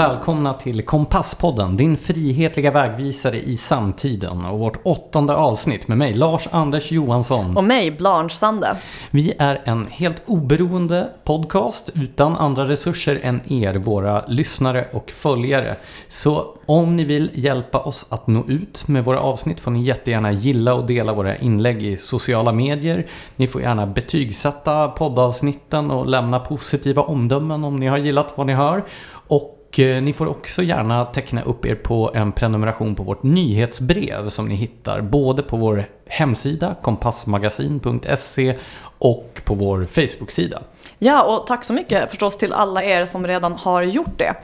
Välkomna till Kompasspodden, din frihetliga vägvisare i samtiden och vårt åttonde avsnitt med mig, Lars Anders Johansson. Och mig, Blanche Sande. Vi är en helt oberoende podcast utan andra resurser än er, våra lyssnare och följare. Så om ni vill hjälpa oss att nå ut med våra avsnitt får ni jättegärna gilla och dela våra inlägg i sociala medier. Ni får gärna betygsätta poddavsnitten och lämna positiva omdömen om ni har gillat vad ni hör. Och eh, ni får också gärna teckna upp er på en prenumeration på vårt nyhetsbrev som ni hittar både på vår hemsida kompassmagasin.se och på vår Facebook-sida. Ja, och tack så mycket förstås till alla er som redan har gjort det.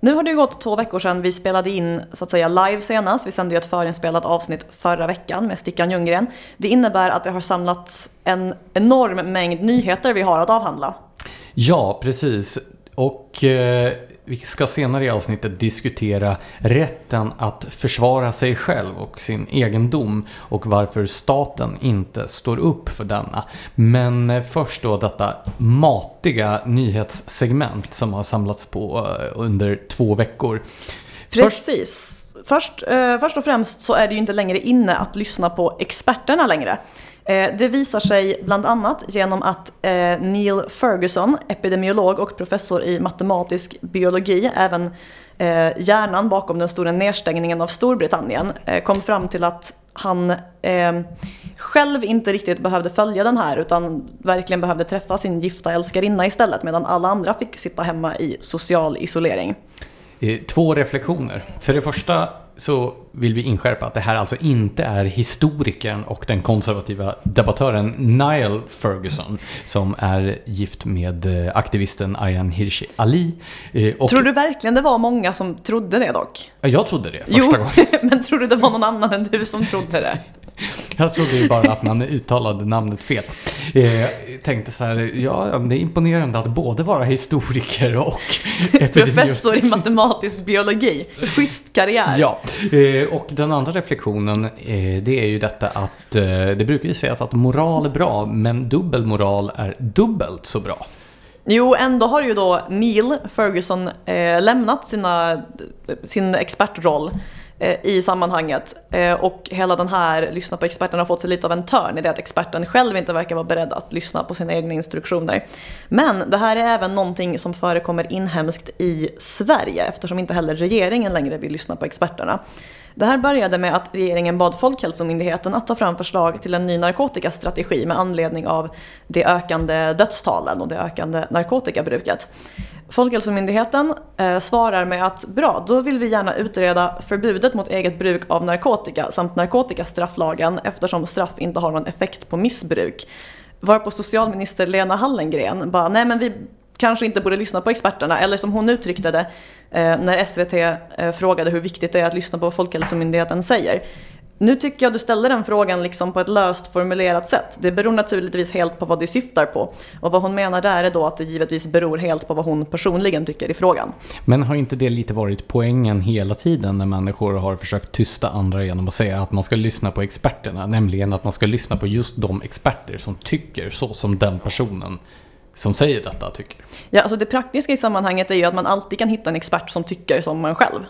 Nu har det ju gått två veckor sedan vi spelade in så att säga live senast. Vi sände ju ett förinspelat avsnitt förra veckan med Stickan Ljunggren. Det innebär att det har samlats en enorm mängd nyheter vi har att avhandla. Ja, precis. Och eh, vi ska senare i avsnittet diskutera rätten att försvara sig själv och sin egendom och varför staten inte står upp för denna. Men eh, först då detta matiga nyhetssegment som har samlats på eh, under två veckor. Precis. Först, eh, först och främst så är det ju inte längre inne att lyssna på experterna längre. Eh, det visar sig bland annat genom att eh, Neil Ferguson, epidemiolog och professor i matematisk biologi, även eh, hjärnan bakom den stora nedstängningen av Storbritannien, kom fram till att han själv inte riktigt behövde följa den här utan verkligen behövde träffa sin gifta älskarinna istället medan alla andra fick sitta hemma i social isolering. Två reflektioner. För det första så vill vi inskärpa att det här alltså inte är historikern och den konservativa debattören Niall Ferguson som är gift med eh, aktivisten Ayan Hirsi Ali. Eh, och... Tror du verkligen det var många som trodde det dock? Jag trodde det första jo, gången. men tror du det var någon annan än du som trodde det? Jag trodde ju bara att man uttalade namnet fel. Eh, tänkte så här, ja, det är imponerande att både vara historiker och Professor i matematisk biologi. Schysst karriär. Ja, eh, och den andra reflektionen, eh, det är ju detta att eh, det brukar ju sägas att moral är bra, men dubbel moral är dubbelt så bra. Jo, ändå har ju då Neil Ferguson eh, lämnat sina, sin expertroll Eh, i sammanhanget. Eh, och hela den här lyssna på experten har fått sig lite av en törn i det att experten själv inte verkar vara beredd att lyssna på sina egna instruktioner. Men det här är även någonting som förekommer inhemskt i Sverige eftersom inte heller regeringen längre vill lyssna på experterna. Det här började med att regeringen bad Folkhälsomyndigheten att ta fram förslag till en ny narkotikastrategi med anledning av de ökande dödstalen och det ökande narkotikabruket. Folkhälsomyndigheten eh, svarar med att bra, då vill vi gärna utreda förbudet mot eget bruk av narkotika samt narkotikastrafflagen eftersom straff inte har någon effekt på missbruk. Varpå socialminister Lena Hallengren bara, nej men vi kanske inte borde lyssna på experterna, eller som hon uttryckte det eh, när SVT eh, frågade hur viktigt det är att lyssna på vad Folkhälsomyndigheten säger. Nu tycker jag du ställer den frågan liksom på ett löst formulerat sätt. Det beror naturligtvis helt på vad det syftar på. Och vad hon menar där är då att det givetvis beror helt på vad hon personligen tycker i frågan. Men har inte det lite varit poängen hela tiden när människor har försökt tysta andra genom att säga att man ska lyssna på experterna? Nämligen att man ska lyssna på just de experter som tycker så som den personen som säger detta tycker. Ja, alltså det praktiska i sammanhanget är ju att man alltid kan hitta en expert som tycker som man själv.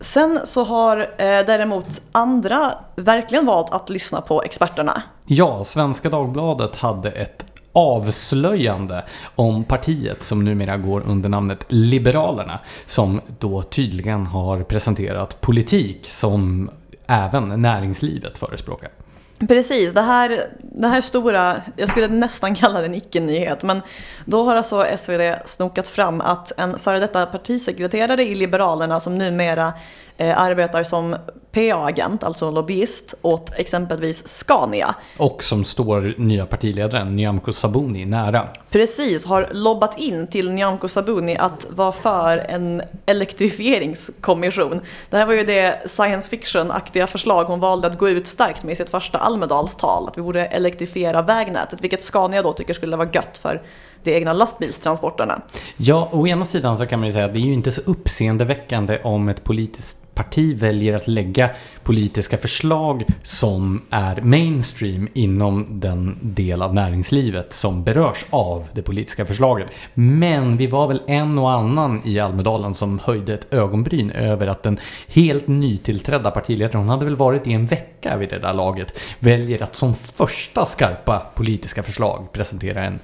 Sen så har eh, däremot andra verkligen valt att lyssna på experterna. Ja, Svenska Dagbladet hade ett avslöjande om partiet som numera går under namnet Liberalerna som då tydligen har presenterat politik som även näringslivet förespråkar. Precis, det här, det här stora, jag skulle nästan kalla det en icke-nyhet, men då har alltså SvD snokat fram att en före detta partisekreterare i Liberalerna som numera eh, arbetar som PA-agent, alltså lobbyist, åt exempelvis Scania. Och som står nya partiledaren Nyamko Sabuni nära. Precis, har lobbat in till Nyamko Sabuni att vara för en elektrifieringskommission. Det här var ju det science fiction-aktiga förslag hon valde att gå ut starkt med i sitt första Almedalstal, att vi borde elektrifiera vägnätet, vilket Scania då tycker skulle vara gött för de egna lastbilstransporterna. Ja, å ena sidan så kan man ju säga att det är ju inte så uppseendeväckande om ett politiskt parti väljer att lägga politiska förslag som är mainstream inom den del av näringslivet som berörs av det politiska förslaget. Men vi var väl en och annan i Almedalen som höjde ett ögonbryn över att den helt nytillträdda partiledaren, hon hade väl varit i en vecka vid det där laget, väljer att som första skarpa politiska förslag presentera en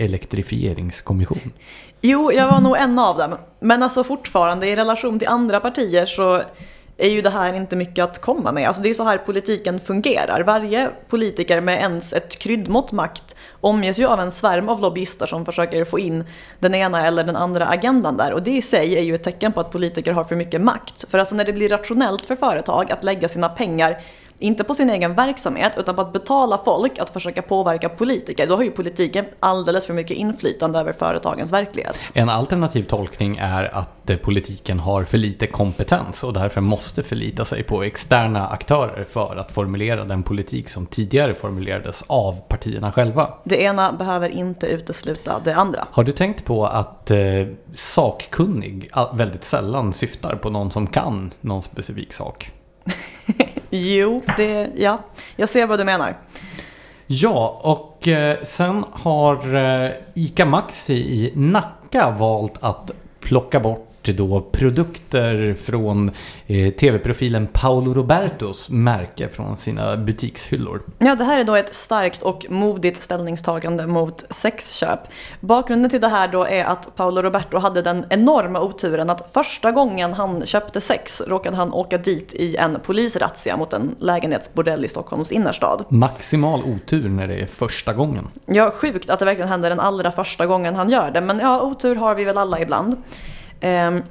elektrifieringskommission. Jo, jag var nog en av dem. Men alltså fortfarande i relation till andra partier så är ju det här inte mycket att komma med. Alltså det är så här politiken fungerar. Varje politiker med ens ett kryddmått makt omges ju av en svärm av lobbyister som försöker få in den ena eller den andra agendan där. Och det i sig är ju ett tecken på att politiker har för mycket makt. För alltså när det blir rationellt för företag att lägga sina pengar inte på sin egen verksamhet utan på att betala folk att försöka påverka politiker. Då har ju politiken alldeles för mycket inflytande över företagens verklighet. En alternativ tolkning är att politiken har för lite kompetens och därför måste förlita sig på externa aktörer för att formulera den politik som tidigare formulerades av partierna själva. Det ena behöver inte utesluta det andra. Har du tänkt på att eh, sakkunnig väldigt sällan syftar på någon som kan någon specifik sak? Jo, det, ja, jag ser vad du menar. Ja, och eh, sen har eh, ICA Maxi i Nacka valt att plocka bort då produkter från eh, tv-profilen Paolo Robertos märke från sina butikshyllor. Ja, det här är då ett starkt och modigt ställningstagande mot sexköp. Bakgrunden till det här då är att Paolo Roberto hade den enorma oturen att första gången han köpte sex råkade han åka dit i en polisrazzia mot en lägenhetsbordell i Stockholms innerstad. Maximal otur när det är första gången. Ja, sjukt att det verkligen händer den allra första gången han gör det. Men ja, otur har vi väl alla ibland. Ehm,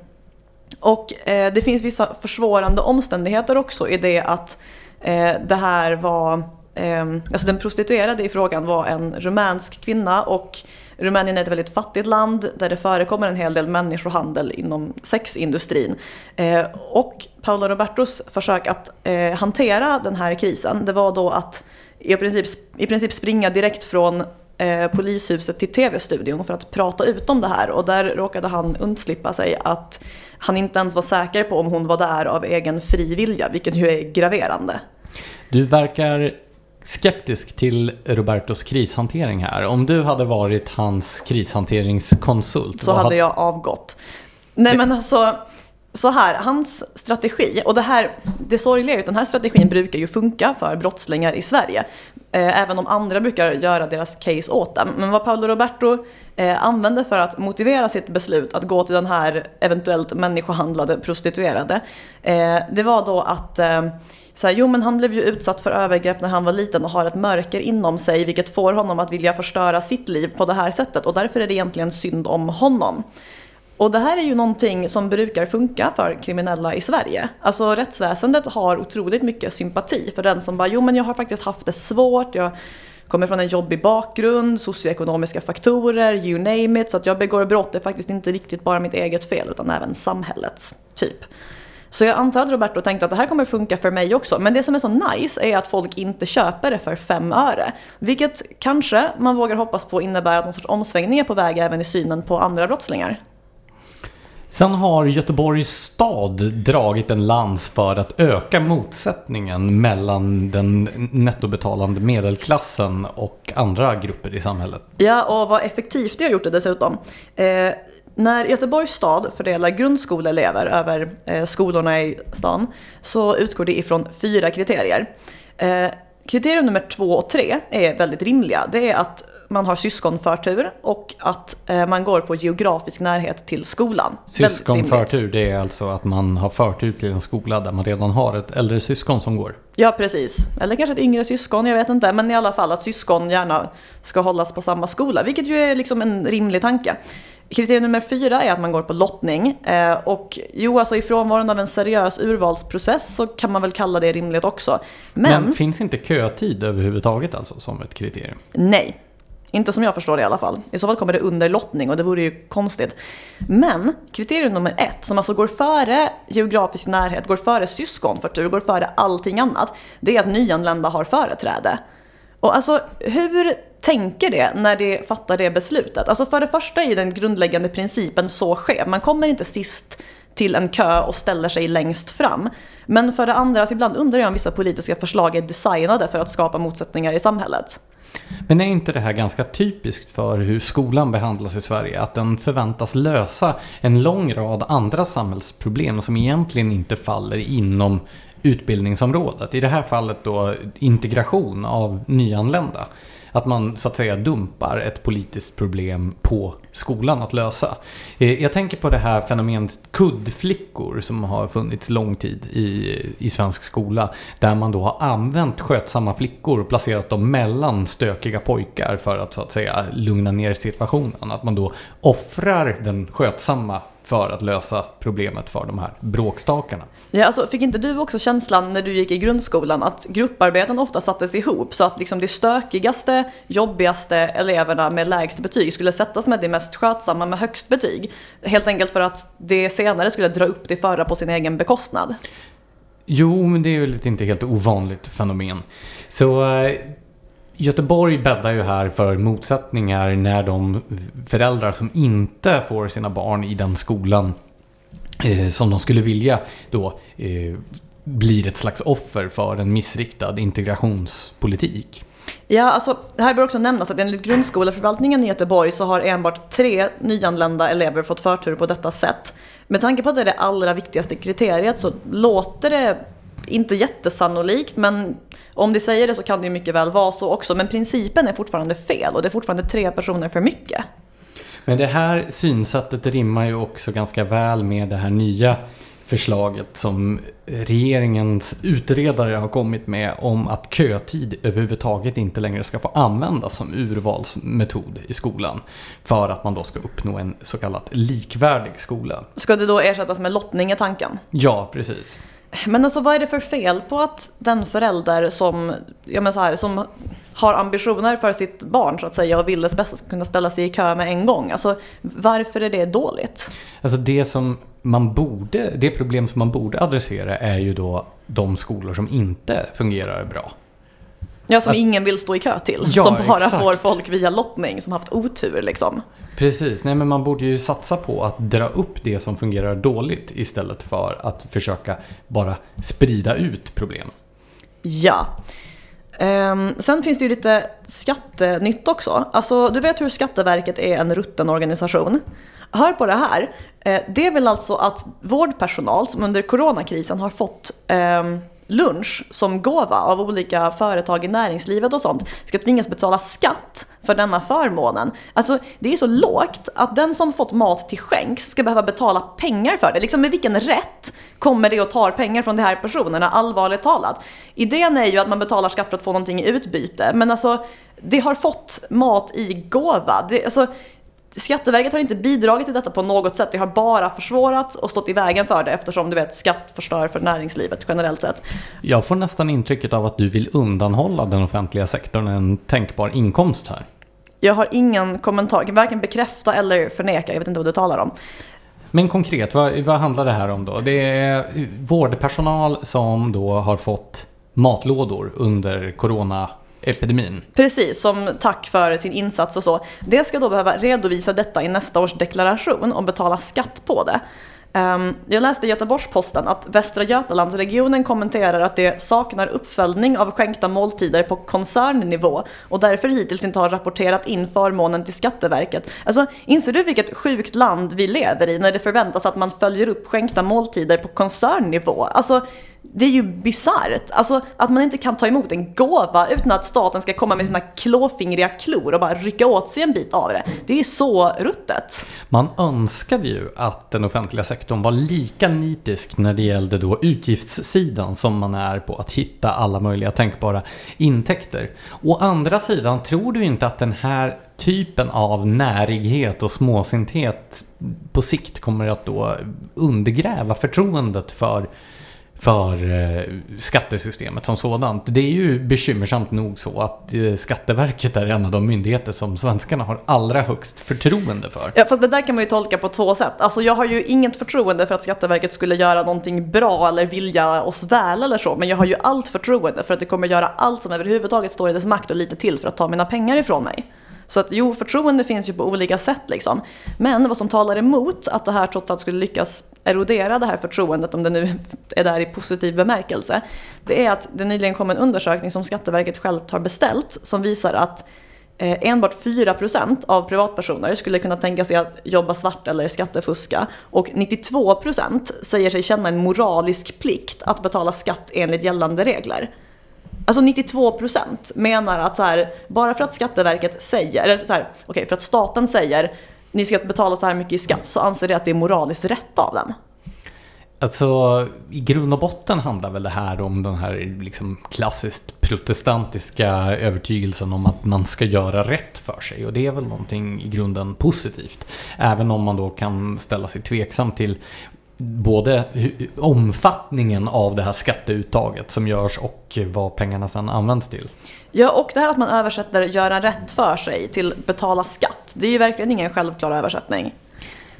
och eh, det finns vissa försvårande omständigheter också i det att eh, det här var ehm, Alltså den prostituerade i frågan var en rumänsk kvinna och Rumänien är ett väldigt fattigt land där det förekommer en hel del människohandel inom sexindustrin. Eh, och Paolo Robertos försök att hantera den här krisen det var då att i princip, i princip springa direkt från polishuset till tv-studion för att prata ut om det här och där råkade han undslippa sig att han inte ens var säker på om hon var där av egen fri vilja, vilket ju är graverande. Du verkar skeptisk till Robertos krishantering här. Om du hade varit hans krishanteringskonsult. Så hade jag avgått. Nej men alltså, så här, hans strategi, och det här, det sorgliga är att den här strategin brukar ju funka för brottslingar i Sverige. Eh, även om andra brukar göra deras case åt dem. Men vad Paolo Roberto eh, använde för att motivera sitt beslut att gå till den här eventuellt människohandlade prostituerade, eh, det var då att eh, så här, jo men han blev ju utsatt för övergrepp när han var liten och har ett mörker inom sig vilket får honom att vilja förstöra sitt liv på det här sättet och därför är det egentligen synd om honom. Och det här är ju någonting som brukar funka för kriminella i Sverige. Alltså rättsväsendet har otroligt mycket sympati för den som bara, jo men jag har faktiskt haft det svårt, jag kommer från en jobbig bakgrund, socioekonomiska faktorer, you name it. Så att jag begår brott är faktiskt inte riktigt bara mitt eget fel utan även samhällets, typ. Så jag antar att Roberto tänkte att det här kommer funka för mig också. Men det som är så nice är att folk inte köper det för fem öre. Vilket kanske man vågar hoppas på innebär att någon sorts omsvängning är på väg även i synen på andra brottslingar. Sen har Göteborgs stad dragit en lans för att öka motsättningen mellan den nettobetalande medelklassen och andra grupper i samhället. Ja, och vad effektivt det har gjort det dessutom. Eh, när Göteborgs stad fördelar grundskoleelever över eh, skolorna i stan så utgår det ifrån fyra kriterier. Eh, kriterium nummer två och tre är väldigt rimliga. Det är att man har syskonförtur och att eh, man går på geografisk närhet till skolan. Syskonförtur, det är alltså att man har förtur till en skola där man redan har ett äldre syskon som går? Ja, precis. Eller kanske ett yngre syskon, jag vet inte. Men i alla fall att syskon gärna ska hållas på samma skola, vilket ju är liksom en rimlig tanke. Kriterium nummer fyra är att man går på lottning. Eh, och jo, alltså i frånvaron av en seriös urvalsprocess så kan man väl kalla det rimligt också. Men, Men finns inte kötid överhuvudtaget alltså som ett kriterium? Nej, inte som jag förstår det i alla fall. I så fall kommer det under lottning och det vore ju konstigt. Men kriterium nummer ett, som alltså går före geografisk närhet, går före syskonförtur, går före allting annat, det är att nyanlända har företräde. Och alltså, hur tänker det när det fattar det beslutet? Alltså för det första är den grundläggande principen så skev. Man kommer inte sist till en kö och ställer sig längst fram. Men för det andra, så ibland undrar jag om vissa politiska förslag är designade för att skapa motsättningar i samhället. Men är inte det här ganska typiskt för hur skolan behandlas i Sverige? Att den förväntas lösa en lång rad andra samhällsproblem som egentligen inte faller inom utbildningsområdet. I det här fallet då integration av nyanlända. Att man så att säga dumpar ett politiskt problem på skolan att lösa. Eh, jag tänker på det här fenomenet kuddflickor som har funnits lång tid i, i svensk skola. Där man då har använt skötsamma flickor och placerat dem mellan stökiga pojkar för att så att säga lugna ner situationen. Att man då offrar den skötsamma för att lösa problemet för de här bråkstakarna. Ja, alltså, fick inte du också känslan när du gick i grundskolan att grupparbeten ofta sattes ihop så att liksom de stökigaste, jobbigaste eleverna med lägst betyg skulle sättas med de mest skötsamma med högst betyg? Helt enkelt för att det senare skulle dra upp de förra på sin egen bekostnad. Jo, men det är ju ett inte helt ovanligt fenomen. Så eh, Göteborg bäddar ju här för motsättningar när de föräldrar som inte får sina barn i den skolan eh, som de skulle vilja då eh, blir ett slags offer för en missriktad integrationspolitik. Ja, alltså, här bör också nämnas att enligt grundskoleförvaltningen i Göteborg så har enbart tre nyanlända elever fått förtur på detta sätt. Med tanke på att det är det allra viktigaste kriteriet så låter det inte jättesannolikt, men om de säger det så kan det ju mycket väl vara så också. Men principen är fortfarande fel och det är fortfarande tre personer för mycket. Men det här synsättet rimmar ju också ganska väl med det här nya förslaget som regeringens utredare har kommit med om att kötid överhuvudtaget inte längre ska få användas som urvalsmetod i skolan. För att man då ska uppnå en så kallad likvärdig skola. Ska det då ersättas med lottning i tanken? Ja, precis. Men alltså vad är det för fel på att den förälder som, ja men så här, som har ambitioner för sitt barn så att säga och vill dess bästa ska kunna ställa sig i kö med en gång. Alltså varför är det dåligt? Alltså det som man borde, det problem som man borde adressera är ju då de skolor som inte fungerar bra. Ja, som att, ingen vill stå i kö till. Ja, som bara exakt. får folk via lottning, som haft otur liksom. Precis, nej men man borde ju satsa på att dra upp det som fungerar dåligt istället för att försöka bara sprida ut problem. Ja. Um, sen finns det ju lite skattenytt också. Alltså, du vet hur Skatteverket är en rutten organisation. Hör på det här. Uh, det är väl alltså att vårdpersonal som under coronakrisen har fått um, lunch som gåva av olika företag i näringslivet och sånt ska tvingas betala skatt för denna förmånen. Alltså det är så lågt att den som fått mat till skänks ska behöva betala pengar för det. Liksom med vilken rätt kommer det och tar pengar från de här personerna, allvarligt talat? Idén är ju att man betalar skatt för att få någonting i utbyte, men alltså det har fått mat i gåva. Det, alltså, Skatteverket har inte bidragit till detta på något sätt. Det har bara försvårat och stått i vägen för det eftersom du vet skatt förstör för näringslivet generellt sett. Jag får nästan intrycket av att du vill undanhålla den offentliga sektorn en tänkbar inkomst här. Jag har ingen kommentar, jag kan varken bekräfta eller förneka, jag vet inte vad du talar om. Men konkret, vad, vad handlar det här om då? Det är vårdpersonal som då har fått matlådor under corona epidemin. Precis, som tack för sin insats och så. Det ska då behöva redovisa detta i nästa års deklaration och betala skatt på det. Ehm, jag läste i Göteborgs-Posten att Västra Götalandsregionen kommenterar att det saknar uppföljning av skänkta måltider på koncernnivå och därför hittills inte har rapporterat in förmånen till Skatteverket. Alltså, inser du vilket sjukt land vi lever i när det förväntas att man följer upp skänkta måltider på koncernnivå? Alltså, det är ju bisarrt. Alltså att man inte kan ta emot en gåva utan att staten ska komma med sina klåfingriga klor och bara rycka åt sig en bit av det. Det är så ruttet. Man önskade ju att den offentliga sektorn var lika nitisk när det gällde då utgiftssidan som man är på att hitta alla möjliga tänkbara intäkter. Å andra sidan, tror du inte att den här typen av närighet och småsinthet på sikt kommer att då undergräva förtroendet för för eh, skattesystemet som sådant. Det är ju bekymmersamt nog så att eh, Skatteverket är en av de myndigheter som svenskarna har allra högst förtroende för. Ja, fast det där kan man ju tolka på två sätt. Alltså jag har ju inget förtroende för att Skatteverket skulle göra någonting bra eller vilja oss väl eller så, men jag har ju allt förtroende för att det kommer göra allt som överhuvudtaget står i dess makt och lite till för att ta mina pengar ifrån mig. Så att jo, förtroende finns ju på olika sätt liksom. Men vad som talar emot att det här trots allt skulle lyckas erodera det här förtroendet, om det nu är där i positiv bemärkelse, det är att det nyligen kom en undersökning som Skatteverket självt har beställt som visar att eh, enbart 4% av privatpersoner skulle kunna tänka sig att jobba svart eller skattefuska och 92% säger sig känna en moralisk plikt att betala skatt enligt gällande regler. Alltså 92% menar att så här, bara för att Skatteverket säger, eller så här, okay, för att staten säger ni ska betala så här mycket i skatt så anser det att det är moraliskt rätt av den. Alltså, i grund och botten handlar väl det här om den här liksom klassiskt protestantiska övertygelsen om att man ska göra rätt för sig. Och det är väl någonting i grunden positivt. Även om man då kan ställa sig tveksam till både omfattningen av det här skatteuttaget som görs och vad pengarna sedan används till. Ja, och det här att man översätter göra rätt för sig till betala skatt, det är ju verkligen ingen självklar översättning.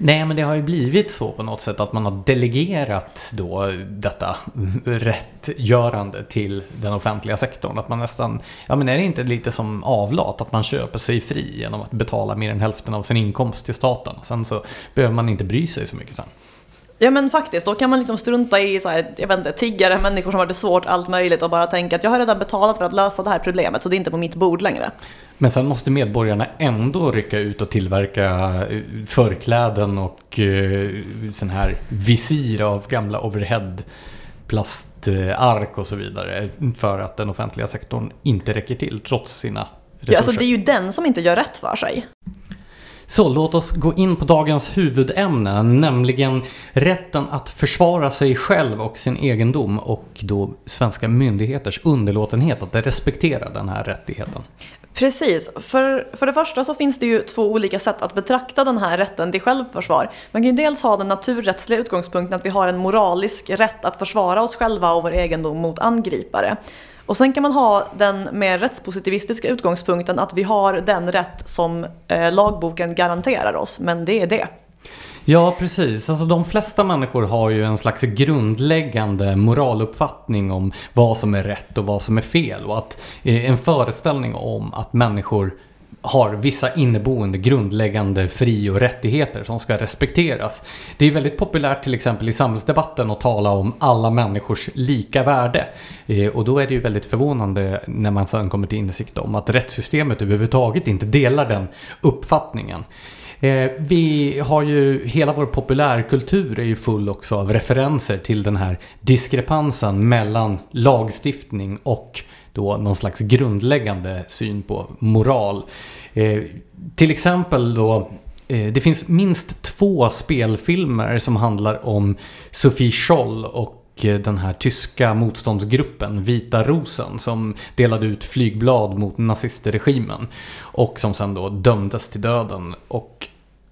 Nej, men det har ju blivit så på något sätt att man har delegerat då detta rättgörande till den offentliga sektorn. Att man nästan, ja men är det inte lite som avlat att man köper sig fri genom att betala mer än hälften av sin inkomst till staten. Sen så behöver man inte bry sig så mycket sen. Ja men faktiskt, då kan man liksom strunta i så här, jag vet inte, tiggare, människor som har det svårt, allt möjligt och bara tänka att jag har redan betalat för att lösa det här problemet så det är inte på mitt bord längre. Men sen måste medborgarna ändå rycka ut och tillverka eh, förkläden och uh, sån här visir av gamla overhead plastark och så vidare för att den offentliga sektorn inte räcker till trots sina resurser. Ja, alltså det är ju den som inte gör rätt för sig. Så låt oss gå in på dagens huvudämne, nämligen rätten att försvara sig själv och sin egendom och då svenska myndigheters underlåtenhet att respektera den här rättigheten. Precis. För, för det första så finns det ju två olika sätt att betrakta den här rätten till självförsvar. Man kan ju dels ha den naturrättsliga utgångspunkten att vi har en moralisk rätt att försvara oss själva och vår egendom mot angripare. Och sen kan man ha den mer rättspositivistiska utgångspunkten att vi har den rätt som eh, lagboken garanterar oss, men det är det. Ja, precis. Alltså, de flesta människor har ju en slags grundläggande moraluppfattning om vad som är rätt och vad som är fel. Och att, eh, en föreställning om att människor har vissa inneboende grundläggande fri och rättigheter som ska respekteras. Det är väldigt populärt till exempel i samhällsdebatten att tala om alla människors lika värde. Eh, och då är det ju väldigt förvånande när man sedan kommer till insikt om att rättssystemet överhuvudtaget inte delar den uppfattningen. Eh, vi har ju, hela vår populärkultur är ju full också av referenser till den här diskrepansen mellan lagstiftning och då någon slags grundläggande syn på moral. Eh, till exempel då eh, det finns minst två spelfilmer som handlar om Sophie Scholl och eh, den här tyska motståndsgruppen Vita Rosen som delade ut flygblad mot nazistregimen och som sen då dömdes till döden. Och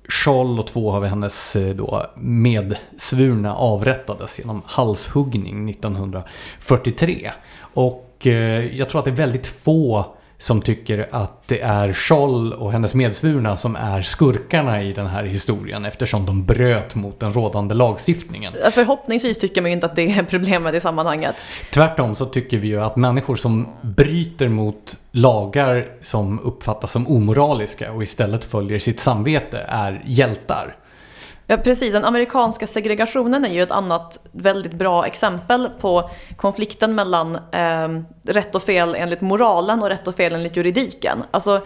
Scholl och två av hennes eh, då medsvurna avrättades genom halshuggning 1943. Och eh, jag tror att det är väldigt få som tycker att det är Scholl och hennes medsvurna som är skurkarna i den här historien eftersom de bröt mot den rådande lagstiftningen. Förhoppningsvis tycker man ju inte att det är problemet i sammanhanget. Tvärtom så tycker vi ju att människor som bryter mot lagar som uppfattas som omoraliska och istället följer sitt samvete är hjältar. Ja, precis. Den amerikanska segregationen är ju ett annat väldigt bra exempel på konflikten mellan eh, rätt och fel enligt moralen och rätt och fel enligt juridiken. Alltså,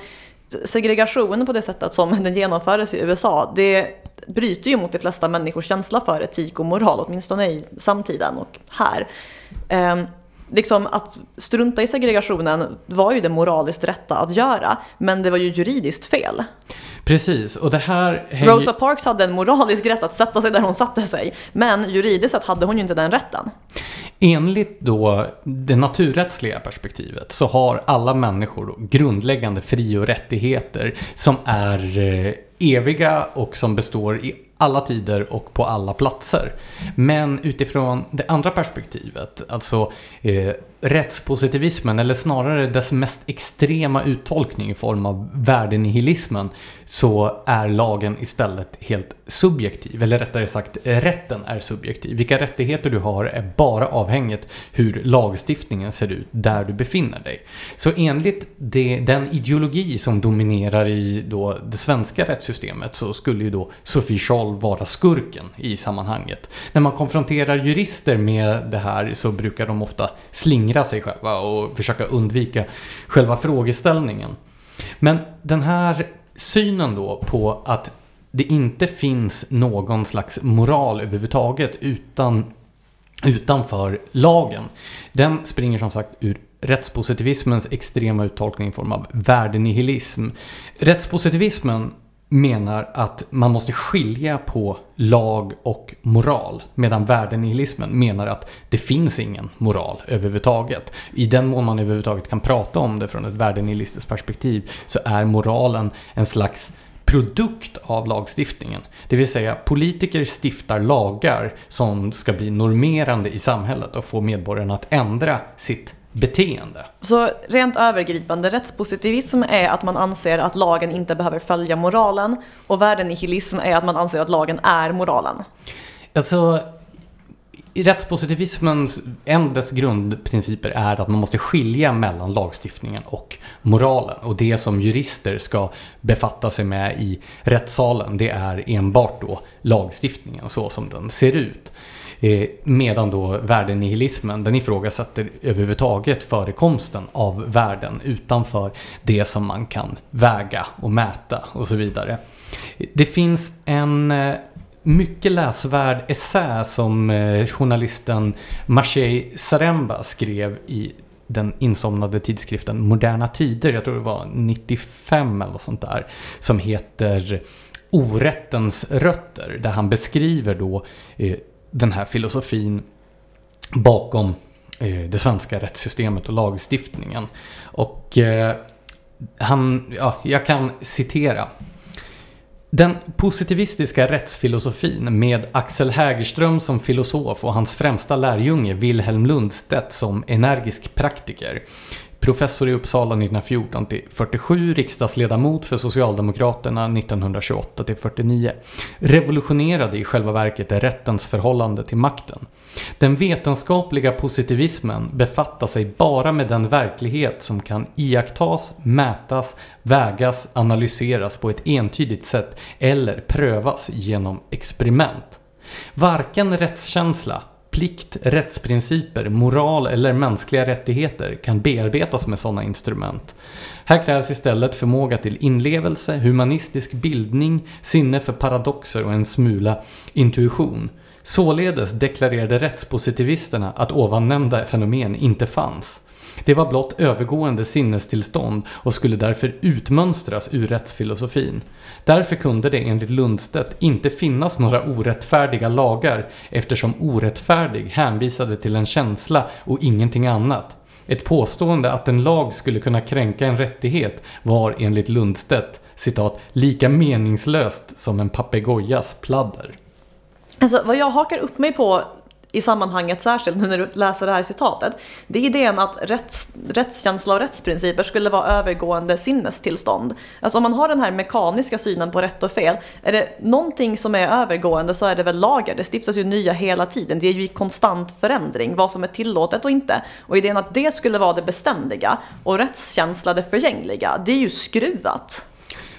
segregationen på det sättet som den genomfördes i USA, det bryter ju mot de flesta människors känsla för etik och moral, åtminstone i samtiden och här. Eh, liksom att strunta i segregationen var ju det moraliskt rätta att göra, men det var ju juridiskt fel. Precis, och det här... Hänger... Rosa Parks hade en moralisk rätt att sätta sig där hon satte sig, men juridiskt sett hade hon ju inte den rätten. Enligt då det naturrättsliga perspektivet så har alla människor grundläggande fri och rättigheter som är eh, eviga och som består i alla tider och på alla platser. Men utifrån det andra perspektivet, alltså eh, rättspositivismen, eller snarare dess mest extrema uttolkning i form av värdenihilismen, så är lagen istället helt subjektiv. Eller rättare sagt, rätten är subjektiv. Vilka rättigheter du har är bara avhängigt hur lagstiftningen ser ut där du befinner dig. Så enligt det, den ideologi som dominerar i då det svenska rättssystemet så skulle ju då Sofie Scholl vara skurken i sammanhanget. När man konfronterar jurister med det här så brukar de ofta slingra sig själva och försöka undvika själva frågeställningen. Men den här synen då på att det inte finns någon slags moral överhuvudtaget utan, utanför lagen. Den springer som sagt ur rättspositivismens extrema uttolkning i form av värdenihilism. Rättspositivismen menar att man måste skilja på lag och moral. Medan värdenihilismen menar att det finns ingen moral överhuvudtaget. I den mån man överhuvudtaget kan prata om det från ett värdenihilistiskt perspektiv så är moralen en slags produkt av lagstiftningen. Det vill säga politiker stiftar lagar som ska bli normerande i samhället och få medborgarna att ändra sitt beteende. Så rent övergripande, rättspositivism är att man anser att lagen inte behöver följa moralen och värdenihilism är att man anser att lagen är moralen. Alltså, rättspositivismens, en dess grundprinciper är att man måste skilja mellan lagstiftningen och moralen. Och det som jurister ska befatta sig med i rättssalen, det är enbart då lagstiftningen så som den ser ut. Eh, medan då värdenihilismen, den ifrågasätter överhuvudtaget förekomsten av värden utanför det som man kan väga och mäta och så vidare. Det finns en eh, mycket läsvärd essä som eh, journalisten Maciej Saremba skrev i den insomnade tidskriften Moderna Tider, jag tror det var 95 eller sånt där, som heter Orättens rötter, där han beskriver då den här filosofin bakom eh, det svenska rättssystemet och lagstiftningen. Och eh, han, ja, jag kan citera. Den positivistiska rättsfilosofin med Axel Hägerström som filosof och hans främsta lärjunge Wilhelm Lundstedt som energisk praktiker professor i Uppsala 1914 till 47, riksdagsledamot för Socialdemokraterna 1928 till 49. Revolutionerade i själva verket rättens förhållande till makten. Den vetenskapliga positivismen befattar sig bara med den verklighet som kan iakttas, mätas, vägas, analyseras på ett entydigt sätt eller prövas genom experiment. Varken rättskänsla, plikt, rättsprinciper, moral eller mänskliga rättigheter kan bearbetas med sådana instrument. Här krävs istället förmåga till inlevelse, humanistisk bildning, sinne för paradoxer och en smula intuition. Således deklarerade rättspositivisterna att ovannämnda fenomen inte fanns. Det var blott övergående sinnestillstånd och skulle därför utmönstras ur rättsfilosofin. Därför kunde det enligt Lundstedt inte finnas några orättfärdiga lagar eftersom orättfärdig hänvisade till en känsla och ingenting annat. Ett påstående att en lag skulle kunna kränka en rättighet var enligt Lundstedt citat, lika meningslöst som en papegojas pladder. Alltså vad jag hakar upp mig på i sammanhanget särskilt nu när du läser det här citatet, det är idén att rätts, rättskänsla och rättsprinciper skulle vara övergående sinnestillstånd. Alltså om man har den här mekaniska synen på rätt och fel, är det någonting som är övergående så är det väl lagar. Det stiftas ju nya hela tiden. Det är ju i konstant förändring vad som är tillåtet och inte. Och idén att det skulle vara det beständiga och rättskänsla det förgängliga, det är ju skruvat.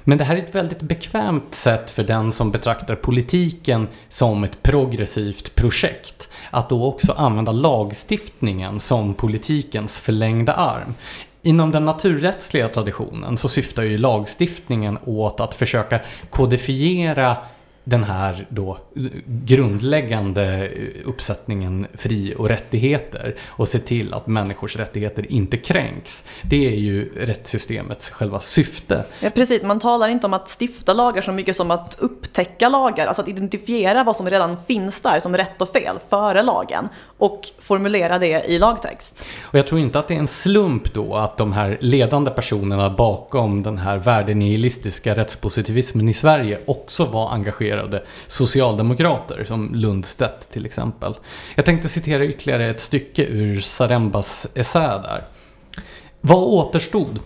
Men det här är ett väldigt bekvämt sätt för den som betraktar politiken som ett progressivt projekt. Att då också använda lagstiftningen som politikens förlängda arm. Inom den naturrättsliga traditionen så syftar ju lagstiftningen åt att försöka kodifiera den här då grundläggande uppsättningen fri och rättigheter och se till att människors rättigheter inte kränks. Det är ju rättssystemets själva syfte. Ja, precis, man talar inte om att stifta lagar så mycket som att upptäcka lagar, alltså att identifiera vad som redan finns där som rätt och fel före lagen och formulera det i lagtext. Och jag tror inte att det är en slump då att de här ledande personerna bakom den här värdenihilistiska rättspositivismen i Sverige också var engagerade engagerade socialdemokrater som Lundstedt till exempel. Jag tänkte citera ytterligare ett stycke ur Sarembas essä där. Vad återstod?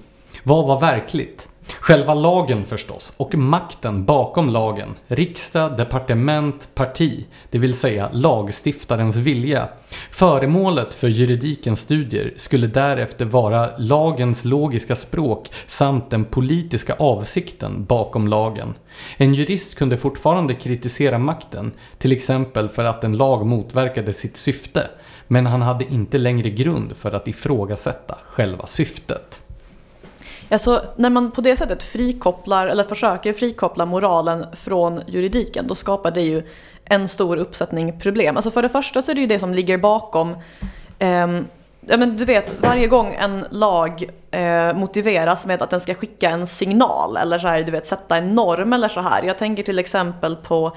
Vad var verkligt? Själva lagen förstås, och makten bakom lagen. Riksdag, departement, parti, det vill säga lagstiftarens vilja. Föremålet för juridikens studier skulle därefter vara lagens logiska språk samt den politiska avsikten bakom lagen. En jurist kunde fortfarande kritisera makten, till exempel för att en lag motverkade sitt syfte, men han hade inte längre grund för att ifrågasätta själva syftet. Alltså, när man på det sättet frikopplar, eller försöker frikoppla moralen från juridiken, då skapar det ju en stor uppsättning problem. Alltså för det första så är det ju det som ligger bakom eh, Ja, men du vet, varje gång en lag eh, motiveras med att den ska skicka en signal eller så här, du vet, sätta en norm eller så här. Jag tänker till exempel på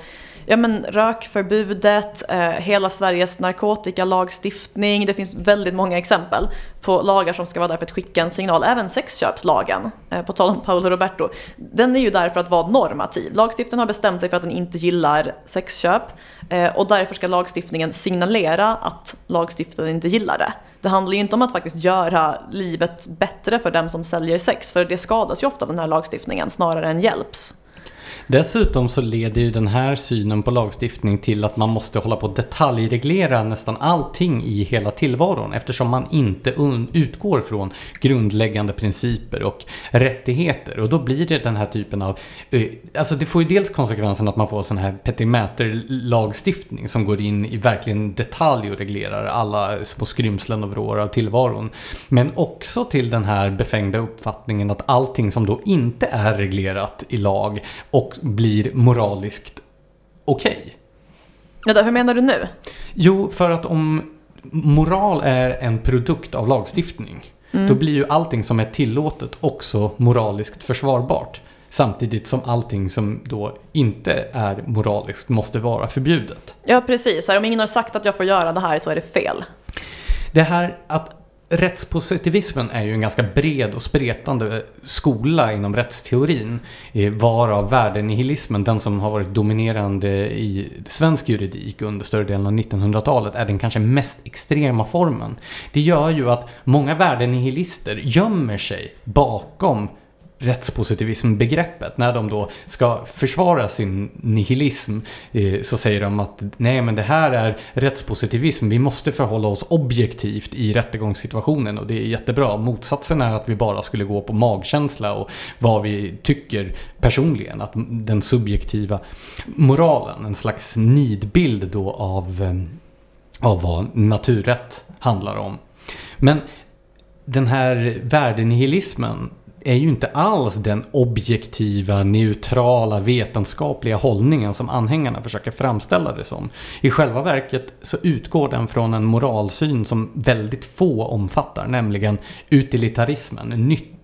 ja, men rökförbudet, eh, hela Sveriges narkotikalagstiftning. Det finns väldigt många exempel på lagar som ska vara där för att skicka en signal. Även sexköpslagen, eh, på tal om Paolo Roberto, den är ju där för att vara normativ. Lagstiftaren har bestämt sig för att den inte gillar sexköp eh, och därför ska lagstiftningen signalera att lagstiftaren inte gillar det. Det handlar ju inte om att faktiskt göra livet bättre för dem som säljer sex, för det skadas ju ofta den här lagstiftningen snarare än hjälps. Dessutom så leder ju den här synen på lagstiftning till att man måste hålla på att detaljreglera nästan allting i hela tillvaron eftersom man inte utgår från grundläggande principer och rättigheter. Och då blir det den här typen av... Eh, alltså det får ju dels konsekvensen att man får sån här petimäter-lagstiftning som går in i verkligen detalj och reglerar alla små skrymslen och vrår av tillvaron. Men också till den här befängda uppfattningen att allting som då inte är reglerat i lag och blir moraliskt okej. Okay. hur menar du nu? Jo, för att om moral är en produkt av lagstiftning mm. då blir ju allting som är tillåtet också moraliskt försvarbart. Samtidigt som allting som då inte är moraliskt måste vara förbjudet. Ja, precis. Om ingen har sagt att jag får göra det här så är det fel. Det här att Rättspositivismen är ju en ganska bred och spretande skola inom rättsteorin. Eh, varav värdenihilismen, den som har varit dominerande i svensk juridik under större delen av 1900-talet, är den kanske mest extrema formen. Det gör ju att många värdenihilister gömmer sig bakom rättspositivism-begreppet. När de då ska försvara sin nihilism eh, så säger de att nej men det här är rättspositivism, vi måste förhålla oss objektivt i rättegångssituationen och det är jättebra. Motsatsen är att vi bara skulle gå på magkänsla och vad vi tycker personligen. Att den subjektiva moralen, en slags nidbild då av, eh, av vad naturrätt handlar om. Men den här värdenihilismen är ju inte alls den objektiva, neutrala, vetenskapliga hållningen som anhängarna försöker framställa det som. I själva verket så utgår den från en moralsyn som väldigt få omfattar, nämligen utilitarismen,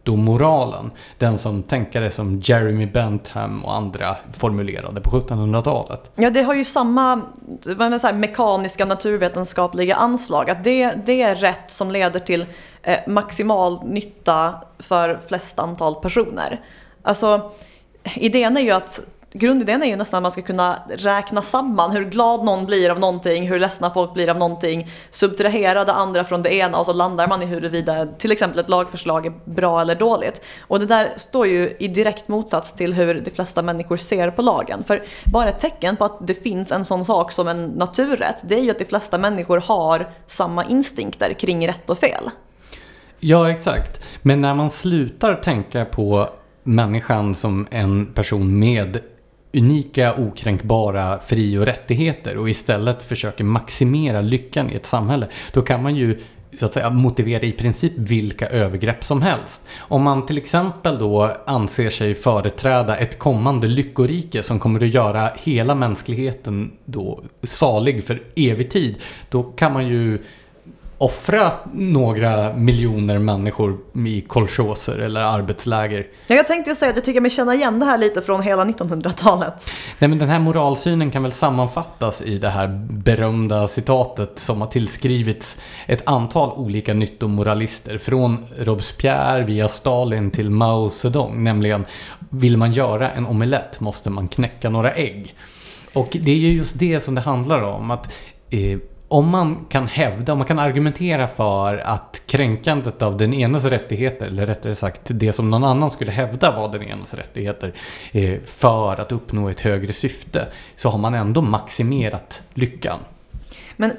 nyttomoralen. Den som tänkare som Jeremy Bentham och andra formulerade på 1700-talet. Ja, det har ju samma säga, mekaniska naturvetenskapliga anslag. Att det, det är rätt som leder till eh, maximal nytta för flest antal personer. Alltså, idén är ju att Grundidén är ju nästan att man ska kunna räkna samman hur glad någon blir av någonting, hur ledsna folk blir av någonting, subtrahera det andra från det ena och så landar man i huruvida till exempel ett lagförslag är bra eller dåligt. Och det där står ju i direkt motsats till hur de flesta människor ser på lagen. För bara ett tecken på att det finns en sån sak som en naturrätt, det är ju att de flesta människor har samma instinkter kring rätt och fel. Ja, exakt. Men när man slutar tänka på människan som en person med unika, okränkbara fri och rättigheter och istället försöker maximera lyckan i ett samhälle, då kan man ju så att säga motivera i princip vilka övergrepp som helst. Om man till exempel då anser sig företräda ett kommande lyckorike som kommer att göra hela mänskligheten då salig för evig tid, då kan man ju offra några miljoner människor i kolchoser eller arbetsläger. Ja, jag tänkte säga att jag tycker mig känna igen det här lite från hela 1900-talet. Nej, men den här moralsynen kan väl sammanfattas i det här berömda citatet som har tillskrivits ett antal olika nyttomoralister. Från Robespierre via Stalin till Mao Zedong. Nämligen, vill man göra en omelett måste man knäcka några ägg. Och det är ju just det som det handlar om. att eh, om man kan hävda, om man kan argumentera för att kränkandet av den enes rättigheter, eller rättare sagt det som någon annan skulle hävda var den enes rättigheter, eh, för att uppnå ett högre syfte, så har man ändå maximerat lyckan. Men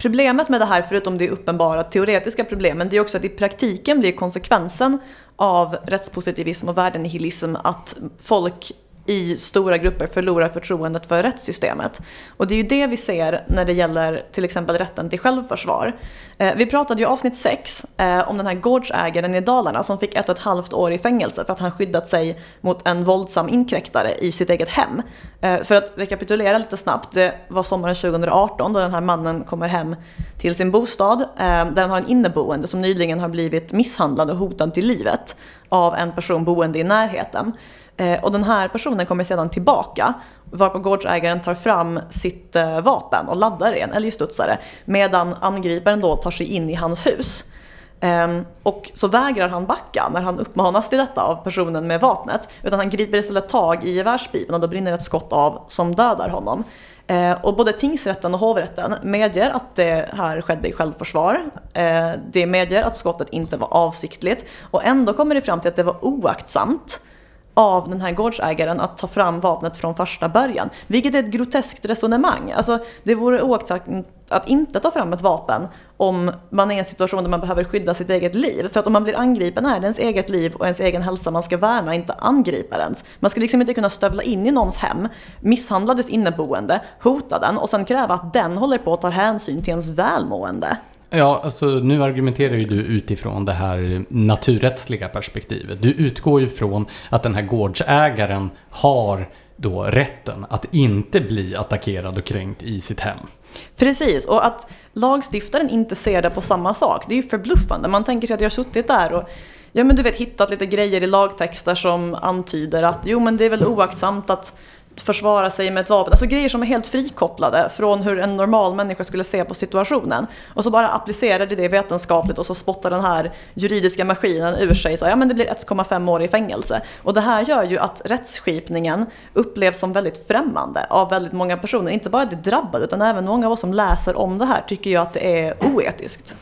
problemet med det här, förutom det uppenbara teoretiska problemen, det är också att i praktiken blir konsekvensen av rättspositivism och värdenihilism att folk i stora grupper förlorar förtroendet för rättssystemet. Och det är ju det vi ser när det gäller till exempel rätten till självförsvar. Eh, vi pratade ju i avsnitt 6 eh, om den här gårdsägaren i Dalarna som fick ett och ett halvt år i fängelse för att han skyddat sig mot en våldsam inkräktare i sitt eget hem. Eh, för att rekapitulera lite snabbt, det var sommaren 2018 då den här mannen kommer hem till sin bostad eh, där han har en inneboende som nyligen har blivit misshandlad och hotad till livet av en person boende i närheten. Eh, och den här personen kommer sedan tillbaka varpå gårdsägaren tar fram sitt eh, vapen och laddar en älgstudsare medan angriparen då tar sig in i hans hus. Ehm, och så vägrar han backa när han uppmanas till detta av personen med vapnet utan han griper istället tag i gevärspipen och då brinner ett skott av som dödar honom. Eh, och både tingsrätten och hovrätten medger att det här skedde i självförsvar. Ehm, det medger att skottet inte var avsiktligt och ändå kommer det fram till att det var oaktsamt av den här gårdsägaren att ta fram vapnet från första början. Vilket är ett groteskt resonemang. Alltså, det vore oaktat att inte ta fram ett vapen om man är i en situation där man behöver skydda sitt eget liv. För att om man blir angripen är det ens eget liv och ens egen hälsa man ska värna, inte angriparens. Man ska liksom inte kunna stövla in i någons hem, misshandla dess inneboende, hota den och sen kräva att den håller på att ta hänsyn till ens välmående. Ja, alltså nu argumenterar ju du utifrån det här naturrättsliga perspektivet. Du utgår ju från att den här gårdsägaren har då rätten att inte bli attackerad och kränkt i sitt hem. Precis, och att lagstiftaren inte ser det på samma sak, det är ju förbluffande. Man tänker sig att jag har suttit där och ja, men du vet, hittat lite grejer i lagtexter som antyder att jo men det är väl oaktsamt att försvara sig med ett vapen. Alltså grejer som är helt frikopplade från hur en normal människa skulle se på situationen. Och så bara applicerar det det vetenskapligt och så spottar den här juridiska maskinen ur sig så ja men det blir 1,5 år i fängelse. Och det här gör ju att rättsskipningen upplevs som väldigt främmande av väldigt många personer. Inte bara det drabbade utan även många av oss som läser om det här tycker ju att det är oetiskt.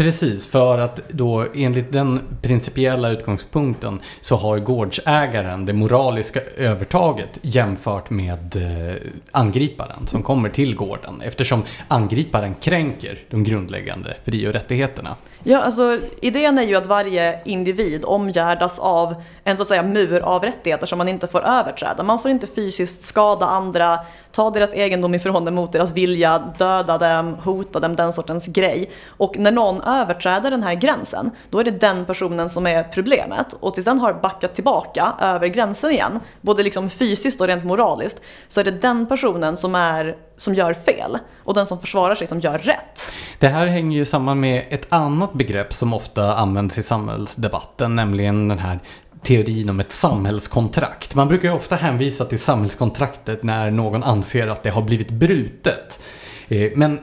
Precis, för att då enligt den principiella utgångspunkten så har gårdsägaren det moraliska övertaget jämfört med eh, angriparen som kommer till gården eftersom angriparen kränker de grundläggande fri och rättigheterna. Ja, alltså idén är ju att varje individ omgärdas av en så att säga mur av rättigheter som man inte får överträda. Man får inte fysiskt skada andra, ta deras egendom ifrån dem mot deras vilja, döda dem, hota dem, den sortens grej. Och när någon överträder den här gränsen, då är det den personen som är problemet. Och tills den har backat tillbaka över gränsen igen, både liksom fysiskt och rent moraliskt, så är det den personen som, är, som gör fel och den som försvarar sig som gör rätt. Det här hänger ju samman med ett annat begrepp som ofta används i samhällsdebatten, nämligen den här teorin om ett samhällskontrakt. Man brukar ju ofta hänvisa till samhällskontraktet när någon anser att det har blivit brutet. Eh, men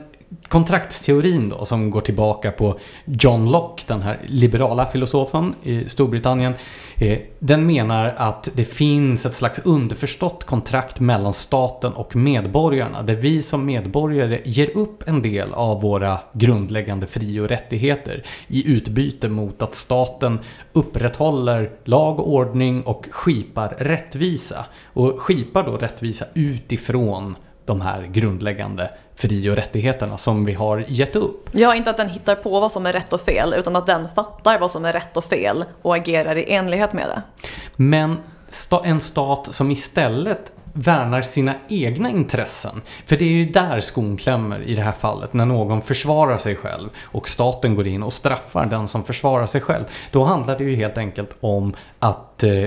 kontraktsteorin då, som går tillbaka på John Locke, den här liberala filosofen i Storbritannien, eh, den menar att det finns ett slags underförstått kontrakt mellan staten och medborgarna, där vi som medborgare ger upp en del av våra grundläggande fri och rättigheter i utbyte mot att staten upprätthåller lag och ordning och skipar rättvisa. Och skipar då rättvisa utifrån de här grundläggande fri och rättigheterna som vi har gett upp. Ja, inte att den hittar på vad som är rätt och fel, utan att den fattar vad som är rätt och fel och agerar i enlighet med det. Men en stat som istället värnar sina egna intressen. För det är ju där skon klämmer i det här fallet, när någon försvarar sig själv och staten går in och straffar den som försvarar sig själv. Då handlar det ju helt enkelt om att eh,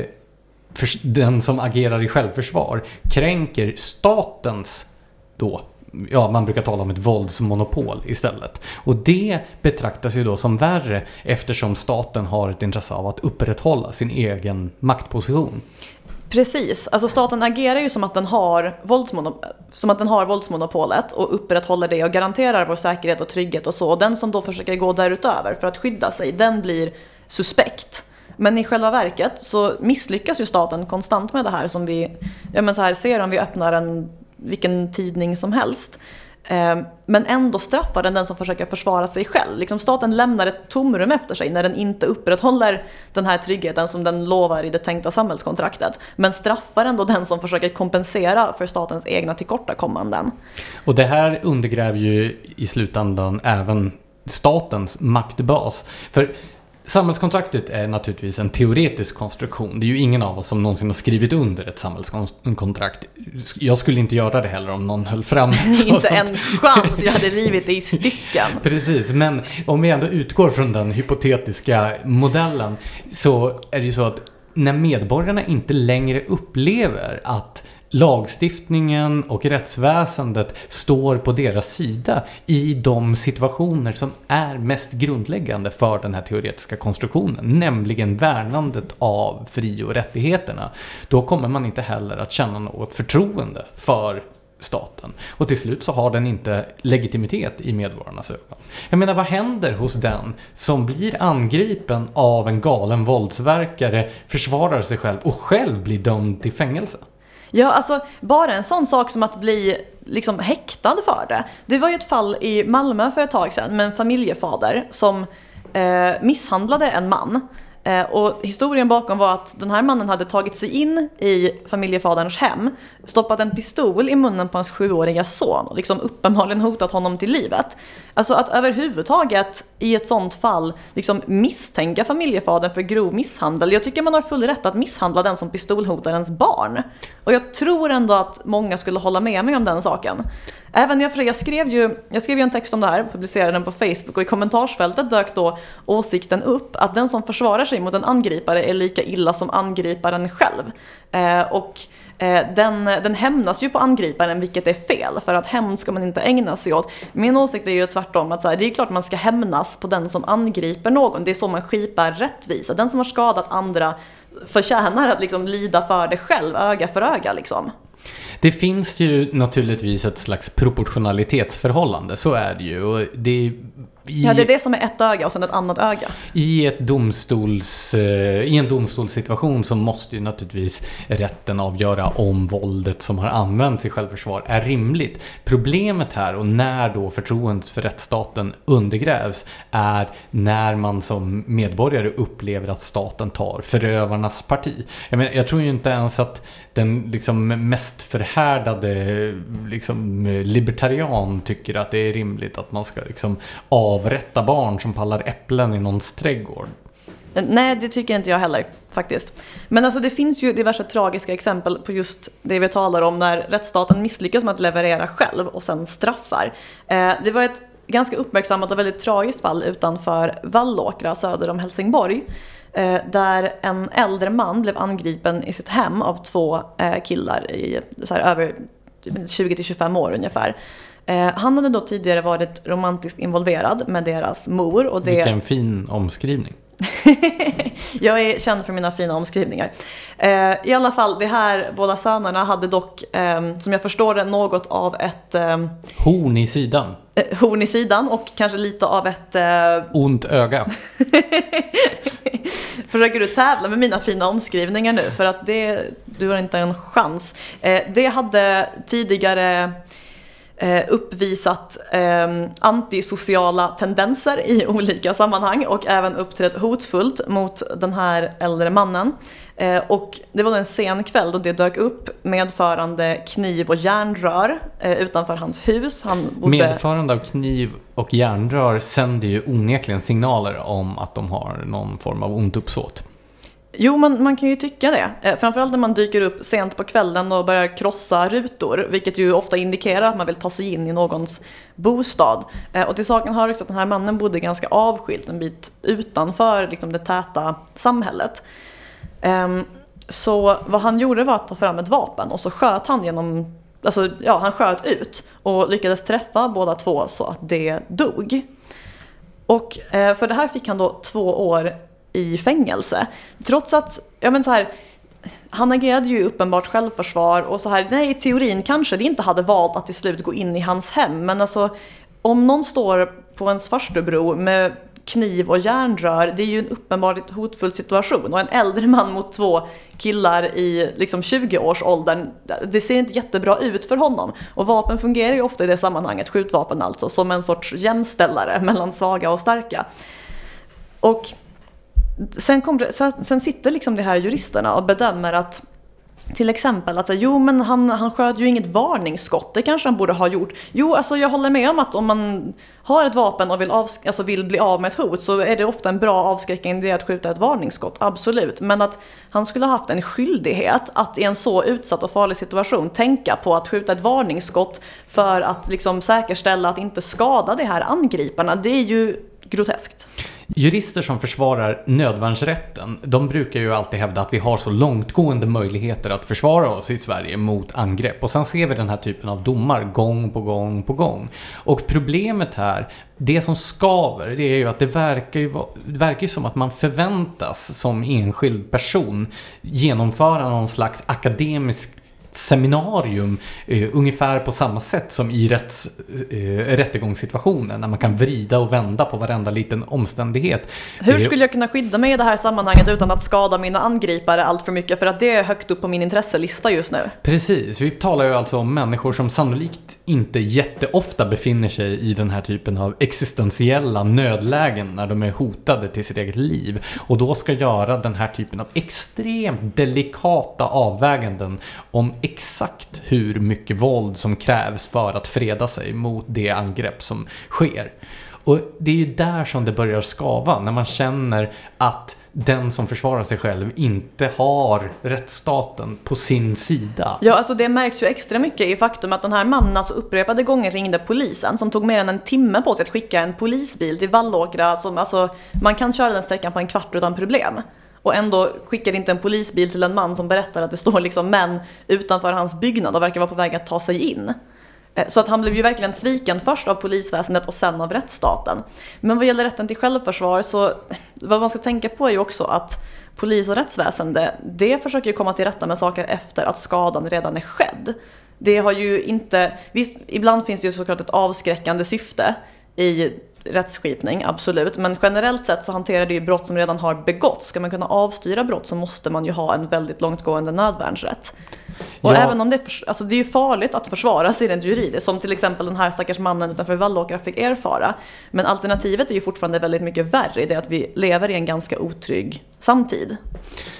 den som agerar i självförsvar kränker statens då ja, man brukar tala om ett våldsmonopol istället. Och det betraktas ju då som värre eftersom staten har ett intresse av att upprätthålla sin egen maktposition. Precis, alltså staten agerar ju som att, den har som att den har våldsmonopolet och upprätthåller det och garanterar vår säkerhet och trygghet och så. Och den som då försöker gå därutöver för att skydda sig, den blir suspekt. Men i själva verket så misslyckas ju staten konstant med det här som vi ja men så här, ser om vi öppnar en vilken tidning som helst. Eh, men ändå straffar den den som försöker försvara sig själv. Liksom staten lämnar ett tomrum efter sig när den inte upprätthåller den här tryggheten som den lovar i det tänkta samhällskontraktet. Men straffar ändå den som försöker kompensera för statens egna tillkortakommanden. Och det här undergräver ju i slutändan även statens maktbas. För Samhällskontraktet är naturligtvis en teoretisk konstruktion. Det är ju ingen av oss som någonsin har skrivit under ett samhällskontrakt. Jag skulle inte göra det heller om någon höll fram Inte en chans, jag hade rivit det i stycken. Precis, men om vi ändå utgår från den hypotetiska modellen så är det ju så att när medborgarna inte längre upplever att lagstiftningen och rättsväsendet står på deras sida i de situationer som är mest grundläggande för den här teoretiska konstruktionen, nämligen värnandet av fri och rättigheterna. Då kommer man inte heller att känna något förtroende för staten. Och till slut så har den inte legitimitet i medborgarnas ögon. Jag menar, vad händer hos den som blir angripen av en galen våldsverkare, försvarar sig själv och själv blir dömd till fängelse? Ja, alltså bara en sån sak som att bli liksom häktad för det. Det var ju ett fall i Malmö för ett tag sedan med en familjefader som eh, misshandlade en man Eh, och historien bakom var att den här mannen hade tagit sig in i familjefaderns hem, stoppat en pistol i munnen på hans sjuåriga son och liksom uppenbarligen hotat honom till livet. Alltså att överhuvudtaget i ett sånt fall liksom misstänka familjefadern för grov misshandel. Jag tycker man har full rätt att misshandla den som pistolhotar ens barn. Och jag tror ändå att många skulle hålla med mig om den saken. Även jag, jag, skrev ju, jag skrev ju en text om det här, publicerade den på Facebook och i kommentarsfältet dök då åsikten upp att den som försvarar sig mot en angripare är lika illa som angriparen själv. Eh, och eh, den, den hämnas ju på angriparen vilket är fel för att hämnd ska man inte ägna sig åt. Min åsikt är ju tvärtom att så här, det är klart man ska hämnas på den som angriper någon. Det är så man skipar rättvisa. Den som har skadat andra förtjänar att liksom lida för det själv, öga för öga liksom. Det finns ju naturligtvis ett slags proportionalitetsförhållande, så är det ju. Och det i, ja, det är det som är ett öga och sen ett annat öga. I, ett domstols, eh, I en domstolssituation så måste ju naturligtvis rätten avgöra om våldet som har använts i självförsvar är rimligt. Problemet här och när då förtroendet för rättsstaten undergrävs är när man som medborgare upplever att staten tar förövarnas parti. Jag, menar, jag tror ju inte ens att den liksom mest förhärdade liksom, libertarian tycker att det är rimligt att man ska liksom avrätta barn som pallar äpplen i någons trädgård. Eh, nej, det tycker inte jag heller faktiskt. Men alltså det finns ju diverse tragiska exempel på just det vi talar om när rättsstaten misslyckas med att leverera själv och sen straffar. Eh, det var ett ganska uppmärksammat och väldigt tragiskt fall utanför Vallåkra söder om Helsingborg. Eh, där en äldre man blev angripen i sitt hem av två eh, killar i så här, över typ 20-25 år ungefär. Eh, han hade då tidigare varit romantiskt involverad med deras mor. Och det... Vilken fin omskrivning. jag är känd för mina fina omskrivningar. Eh, I alla fall, de här båda sönerna hade dock, eh, som jag förstår det, något av ett... Eh, horn i sidan. Eh, horn i sidan och kanske lite av ett... Eh, Ont öga. Försöker du tävla med mina fina omskrivningar nu? För att det, du har inte en chans. Det hade tidigare Eh, uppvisat eh, antisociala tendenser i olika sammanhang och även uppträtt hotfullt mot den här äldre mannen. Eh, och det var en sen kväll då det dök upp medförande kniv och järnrör eh, utanför hans hus. Han bodde... Medförande av kniv och järnrör sänder ju onekligen signaler om att de har någon form av ont uppsåt. Jo, man, man kan ju tycka det. Eh, framförallt när man dyker upp sent på kvällen och börjar krossa rutor, vilket ju ofta indikerar att man vill ta sig in i någons bostad. Eh, och till saken hör också att den här mannen bodde ganska avskilt, en bit utanför liksom, det täta samhället. Ehm, så vad han gjorde var att ta fram ett vapen och så sköt han genom Alltså, ja, han sköt ut och lyckades träffa båda två så att det dog. Och eh, för det här fick han då två år i fängelse. Trots att, ja men så här, han agerade ju uppenbart självförsvar och så här, nej i teorin kanske det inte hade valt att till slut gå in i hans hem men alltså om någon står på ens farstubro med kniv och järnrör, det är ju en uppenbart hotfull situation. Och en äldre man mot två killar i liksom 20-årsåldern, det ser inte jättebra ut för honom. Och vapen fungerar ju ofta i det sammanhanget, skjutvapen alltså, som en sorts jämställare mellan svaga och starka. Och sen, kom, sen sitter liksom de här juristerna och bedömer att till exempel att jo men han, han sköt ju inget varningsskott, det kanske han borde ha gjort. Jo, alltså jag håller med om att om man har ett vapen och vill, av, alltså vill bli av med ett hot så är det ofta en bra avskräckning det att skjuta ett varningsskott, absolut. Men att han skulle ha haft en skyldighet att i en så utsatt och farlig situation tänka på att skjuta ett varningsskott för att liksom säkerställa att inte skada de här angriparna, det är ju groteskt. Jurister som försvarar nödvärnsrätten, de brukar ju alltid hävda att vi har så långtgående möjligheter att försvara oss i Sverige mot angrepp. Och sen ser vi den här typen av domar gång på gång på gång. Och problemet här, det som skaver, det är ju att det verkar ju, det verkar ju som att man förväntas som enskild person genomföra någon slags akademisk seminarium eh, ungefär på samma sätt som i rätts, eh, rättegångssituationen när man kan vrida och vända på varenda liten omständighet. Hur skulle jag kunna skydda mig i det här sammanhanget utan att skada mina angripare allt för mycket för att det är högt upp på min intresselista just nu? Precis, vi talar ju alltså om människor som sannolikt inte jätteofta befinner sig i den här typen av existentiella nödlägen när de är hotade till sitt eget liv och då ska göra den här typen av extremt delikata avväganden om exakt hur mycket våld som krävs för att freda sig mot det angrepp som sker. Och det är ju där som det börjar skava, när man känner att den som försvarar sig själv inte har rättsstaten på sin sida. Ja, alltså det märks ju extra mycket i faktum att den här mannen alltså upprepade gånger ringde polisen som tog mer än en timme på sig att skicka en polisbil till Vallåkra som alltså man kan köra den sträckan på en kvart utan problem. Och ändå skickar inte en polisbil till en man som berättar att det står liksom män utanför hans byggnad och verkar vara på väg att ta sig in. Eh, så att han blev ju verkligen sviken först av polisväsendet och sen av rättsstaten. Men vad gäller rätten till självförsvar så vad man ska tänka på är ju också att polis och rättsväsende, det försöker ju komma till rätta med saker efter att skadan redan är skedd. Det har ju inte, visst, ibland finns det ju såklart ett avskräckande syfte i rättsskipning, absolut. Men generellt sett så hanterar det ju brott som redan har begåtts. Ska man kunna avstyra brott så måste man ju ha en väldigt långtgående nödvärnsrätt. Och ja. även om det, är, alltså det är ju farligt att försvara sig rent juridiskt, som till exempel den här stackars mannen utanför Vallåkra fick erfara. Men alternativet är ju fortfarande väldigt mycket värre i det att vi lever i en ganska otrygg samtid.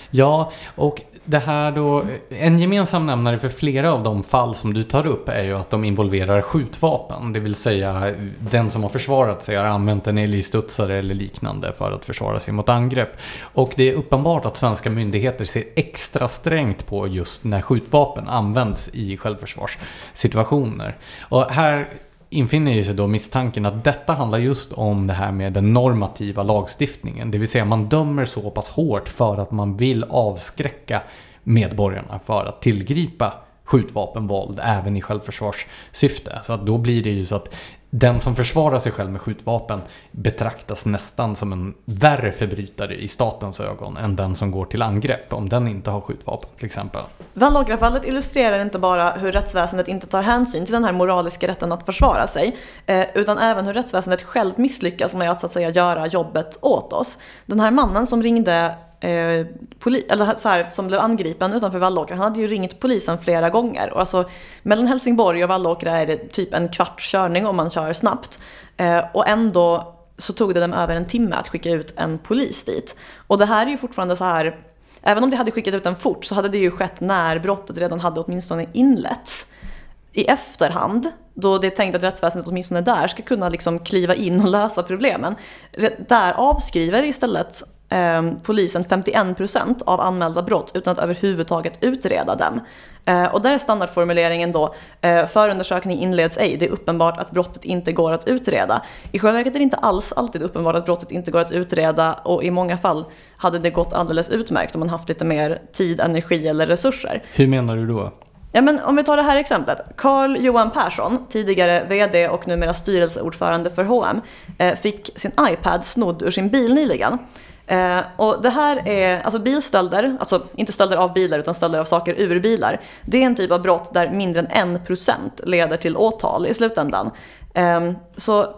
Ja, och det här då, en gemensam nämnare för flera av de fall som du tar upp är ju att de involverar skjutvapen. Det vill säga den som har försvarat sig har använt en älgstudsare eller liknande för att försvara sig mot angrepp. Och det är uppenbart att svenska myndigheter ser extra strängt på just när skjutvapen används i självförsvarssituationer. Och här infinner sig då misstanken att detta handlar just om det här med den normativa lagstiftningen. Det vill säga man dömer så pass hårt för att man vill avskräcka medborgarna för att tillgripa skjutvapenvåld även i självförsvarssyfte. Så att då blir det ju så att den som försvarar sig själv med skjutvapen betraktas nästan som en värre förbrytare i statens ögon än den som går till angrepp om den inte har skjutvapen till exempel. Vallåkrafallet illustrerar inte bara hur rättsväsendet inte tar hänsyn till den här moraliska rätten att försvara sig, eh, utan även hur rättsväsendet själv misslyckas med att så att säga göra jobbet åt oss. Den här mannen som ringde eh, poli- eller så här, som blev angripen utanför Vallåkra, han hade ju ringt polisen flera gånger. Och alltså, mellan Helsingborg och Vallåkra är det typ en kvarts körning om man kör snabbt. Eh, och ändå så tog det dem över en timme att skicka ut en polis dit. Och det här är ju fortfarande så här, även om de hade skickat ut den fort så hade det ju skett när brottet redan hade åtminstone inletts. I efterhand, då det är tänkt att rättsväsendet åtminstone där ska kunna liksom kliva in och lösa problemen. Där avskriver istället eh, polisen 51% av anmälda brott utan att överhuvudtaget utreda dem. Eh, och där är standardformuleringen då, eh, förundersökning inleds ej, det är uppenbart att brottet inte går att utreda. I själva verket är det inte alls alltid uppenbart att brottet inte går att utreda och i många fall hade det gått alldeles utmärkt om man haft lite mer tid, energi eller resurser. Hur menar du då? Ja, men om vi tar det här exemplet. Carl Johan Persson, tidigare VD och numera styrelseordförande för H&M, fick sin iPad snodd ur sin bil nyligen. Eh, och det här är, alltså bilstölder, alltså inte stölder av bilar utan stölder av saker ur bilar. Det är en typ av brott där mindre än 1% leder till åtal i slutändan. Ehm, eh, så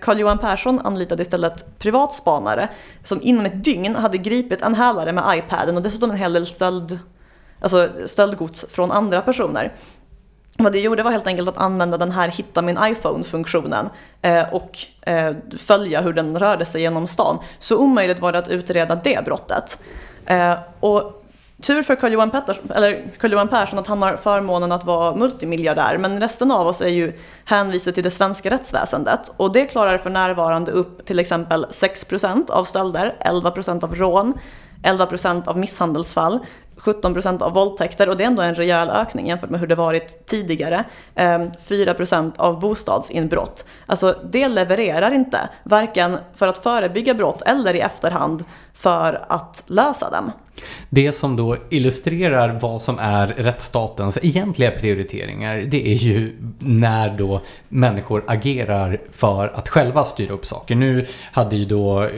Carl-Johan Persson anlitade istället privatspanare som inom ett dygn hade gripit en hälare med iPaden och dessutom en hel del stöld, alltså stöldgods från andra personer. Vad det gjorde var helt enkelt att använda den här hitta min iPhone-funktionen eh, och eh, följa hur den rörde sig genom stan. Så omöjligt var det att utreda det brottet. Eh, och tur för Carl-Johan, Carl Persson att han har förmånen att vara multimiljardär men resten av oss är ju hänvisade till det svenska rättsväsendet och det klarar för närvarande upp till exempel 6% av stölder, 11% av rån, 11% av misshandelsfall, 17% av våldtäkter och det är ändå en rejäl ökning jämfört med hur det varit tidigare. Ehm, 4% av bostadsinbrott. Alltså det levererar inte, varken för att förebygga brott eller i efterhand för att lösa dem. Det som då illustrerar vad som är rättsstatens egentliga prioriteringar det är ju när då människor agerar för att själva styra upp saker. Nu hade ju då eh,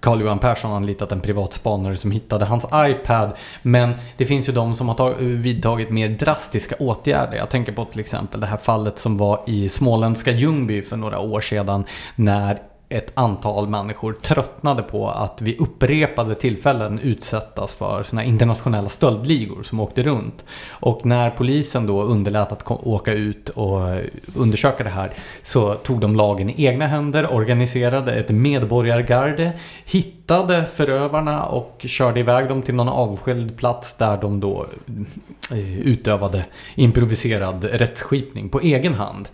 Carl-Johan Persson anlitat en privatspanare som hittade hans iPad. Men det finns ju de som har vidtagit mer drastiska åtgärder. Jag tänker på till exempel det här fallet som var i småländska Ljungby för några år sedan när ett antal människor tröttnade på att vid upprepade tillfällen utsättas för såna internationella stöldligor som åkte runt. Och när polisen då underlät att åka ut och undersöka det här så tog de lagen i egna händer, organiserade ett medborgargarde, hittade förövarna och körde iväg dem till någon avskild plats där de då eh, utövade improviserad rättsskipning på egen hand.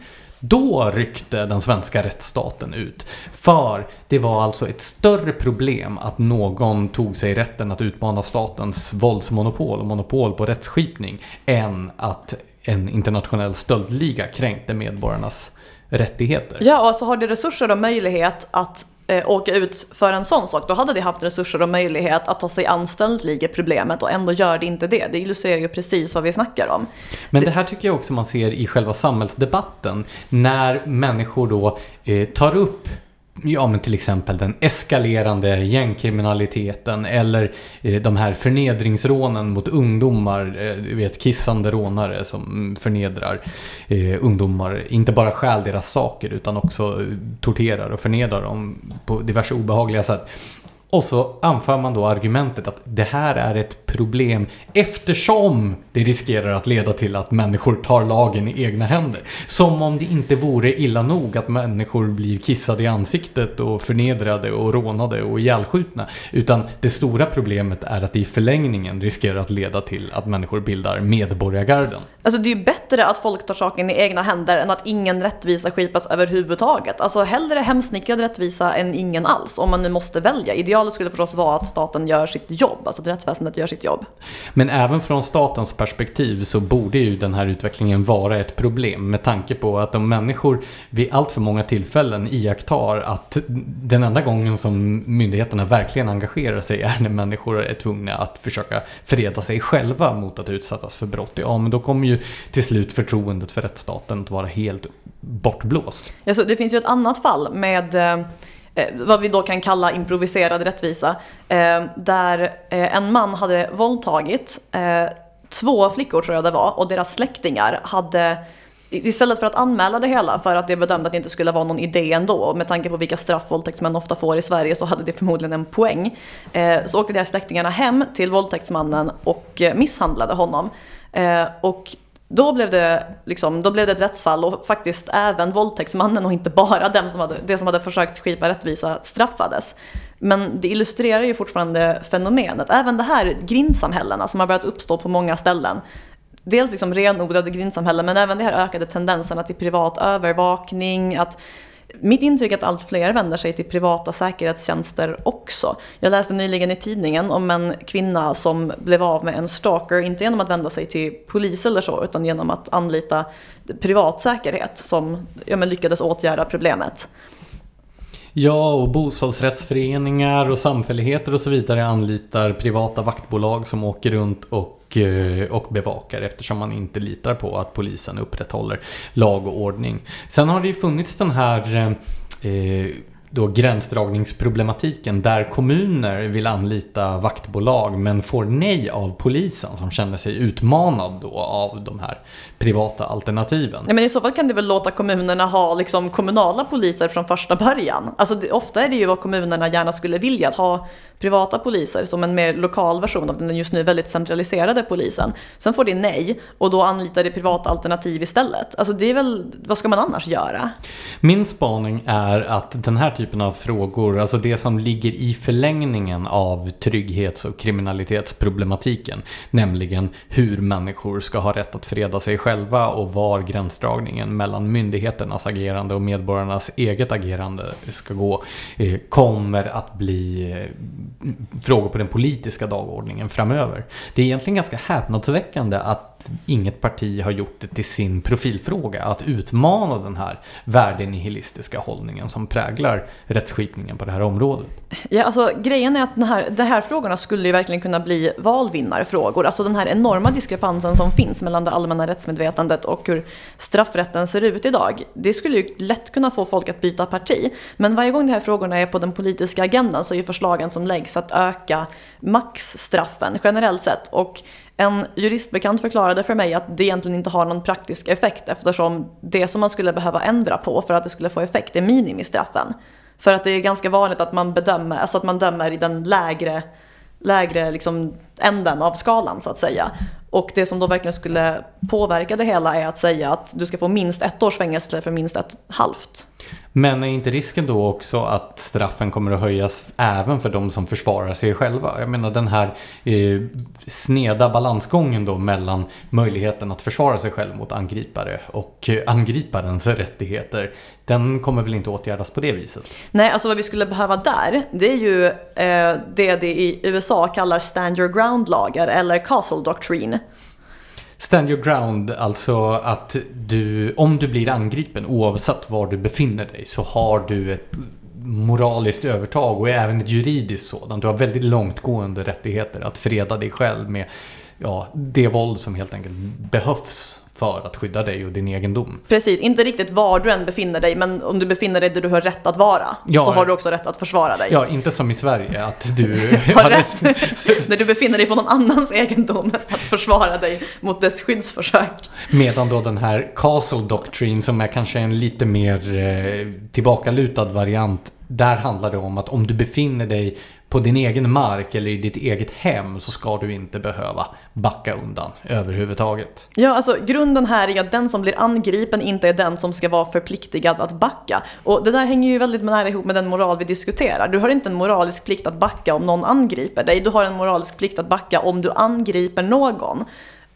Då ryckte den svenska rättsstaten ut. För det var alltså ett större problem att någon tog sig rätten att utmana statens våldsmonopol och monopol på rättsskipning än att en internationell stöldliga kränkte medborgarnas rättigheter. Ja, och alltså har det resurser och möjlighet att eh, åka ut för en sån sak, då hade de haft resurser och möjlighet att ta sig an stöldligeproblemet och ändå gör det inte det. Det illustrerar ju precis vad vi snackar om. Men det här tycker jag också man ser i själva samhällsdebatten. När människor då eh, tar upp Ja, men till exempel den eskalerande gängkriminaliteten eller eh, de här förnedringsrånen mot ungdomar. Eh, du vet, kissande rånare som förnedrar eh, ungdomar. Inte bara stjäl deras saker utan också eh, torterar och förnedrar dem på diverse obehagliga sätt. Och så anför man då argumentet att det här är ett problem eftersom det riskerar att leda till att människor tar lagen i egna händer. Som om det inte vore illa nog att människor blir kissade i ansiktet och förnedrade och rånade och ihjälskjutna. Utan det stora problemet är att det i förlängningen riskerar att leda till att människor bildar medborgargarden. Alltså det är ju bättre att folk tar saken i egna händer än att ingen rättvisa skipas överhuvudtaget. Alltså hellre hemsnickrad rättvisa än ingen alls om man nu måste välja. Idealet skulle förstås vara att staten gör sitt jobb, alltså att rättsväsendet gör sitt jobb. Men även från statens perspektiv så borde ju den här utvecklingen vara ett problem med tanke på att om människor vid allt för många tillfällen iakttar att den enda gången som myndigheterna verkligen engagerar sig är när människor är tvungna att försöka freda sig själva mot att utsättas för brott. Ja, men då kommer ju till slut förtroendet för rättsstaten att vara helt bortblåst. Ja, så det finns ju ett annat fall med eh, Eh, vad vi då kan kalla improviserad rättvisa. Eh, där eh, en man hade våldtagit två flickor tror jag det var och deras släktingar hade Istället för att anmäla det hela för att det bedömde att det inte skulle vara någon idé ändå, med tanke på vilka straff våldtäktsmän ofta får i Sverige så hade det förmodligen en poäng. Så åkte deras släktingarna hem till våldtäktsmannen och misshandlade honom. Och då blev, det, liksom, då blev det ett rättsfall och faktiskt även våldtäktsmannen och inte bara den som hade, det som hade försökt skipa rättvisa straffades. Men det illustrerar ju fortfarande fenomenet. Även det här grindsamhällena som har börjat uppstå på många ställen. Dels liksom renodlade grindsamhällen men även de här ökade tendenserna till privat övervakning, att mitt intryck är att allt fler vänder sig till privata säkerhetstjänster också. Jag läste nyligen i tidningen om en kvinna som blev av med en stalker, inte genom att vända sig till polis eller så, utan genom att anlita privat säkerhet som ja, men lyckades åtgärda problemet. Ja, och bostadsrättsföreningar och samfälligheter och så vidare anlitar privata vaktbolag som åker runt och, eh, och bevakar eftersom man inte litar på att polisen upprätthåller lag och ordning. Sen har det ju funnits den här eh, då gränsdragningsproblematiken där kommuner vill anlita vaktbolag men får nej av polisen som känner sig utmanad då av de här privata alternativen. Ja, men I så fall kan det väl låta kommunerna ha liksom kommunala poliser från första början. Alltså det, ofta är det ju vad kommunerna gärna skulle vilja, att ha privata poliser som en mer lokal version av den just nu väldigt centraliserade polisen. Sen får det nej och då anlitar det privata alternativ istället. Alltså det är väl, vad ska man annars göra? Min spaning är att den här typen av frågor, alltså det som ligger i förlängningen av trygghets och kriminalitetsproblematiken, nämligen hur människor ska ha rätt att freda sig själva och var gränsdragningen mellan myndigheternas agerande och medborgarnas eget agerande ska gå, eh, kommer att bli eh, frågor på den politiska dagordningen framöver. Det är egentligen ganska häpnadsväckande att inget parti har gjort det till sin profilfråga att utmana den här värdenihilistiska hållningen som präglar rättsskipningen på det här området. Ja, alltså grejen är att den här, de här frågorna skulle ju verkligen kunna bli valvinnarfrågor. Alltså den här enorma diskrepansen som finns mellan det allmänna rättsmedvetandet och hur straffrätten ser ut idag. Det skulle ju lätt kunna få folk att byta parti. Men varje gång de här frågorna är på den politiska agendan så är ju förslagen som läggs att öka maxstraffen generellt sett. Och en juristbekant förklarade för mig att det egentligen inte har någon praktisk effekt eftersom det som man skulle behöva ändra på för att det skulle få effekt är minimistraffen. För att det är ganska vanligt att man bedömer, alltså att man dömer i den lägre, lägre liksom änden av skalan så att säga. Och det som då verkligen skulle påverka det hela är att säga att du ska få minst ett års fängelse för minst ett halvt. Men är inte risken då också att straffen kommer att höjas även för de som försvarar sig själva? Jag menar den här eh, sneda balansgången då mellan möjligheten att försvara sig själv mot angripare och eh, angriparens rättigheter. Den kommer väl inte åtgärdas på det viset? Nej, alltså vad vi skulle behöva där, det är ju eh, det det i USA kallar stand your ground-lagar eller castle doctrine. Stand your ground, alltså att du, om du blir angripen oavsett var du befinner dig så har du ett moraliskt övertag och även ett juridiskt sådant. Du har väldigt långtgående rättigheter att freda dig själv med ja, det våld som helt enkelt behövs för att skydda dig och din egendom. Precis, inte riktigt var du än befinner dig, men om du befinner dig där du har rätt att vara, ja, så har du också rätt att försvara dig. Ja, inte som i Sverige, att du har rätt, när du befinner dig på någon annans egendom, att försvara dig mot dess skyddsförsök. Medan då den här Castle Doctrine, som är kanske en lite mer eh, tillbakalutad variant, där handlar det om att om du befinner dig på din egen mark eller i ditt eget hem så ska du inte behöva backa undan överhuvudtaget. Ja, alltså grunden här är att den som blir angripen inte är den som ska vara förpliktigad att backa. Och det där hänger ju väldigt nära ihop med den moral vi diskuterar. Du har inte en moralisk plikt att backa om någon angriper dig. Du har en moralisk plikt att backa om du angriper någon.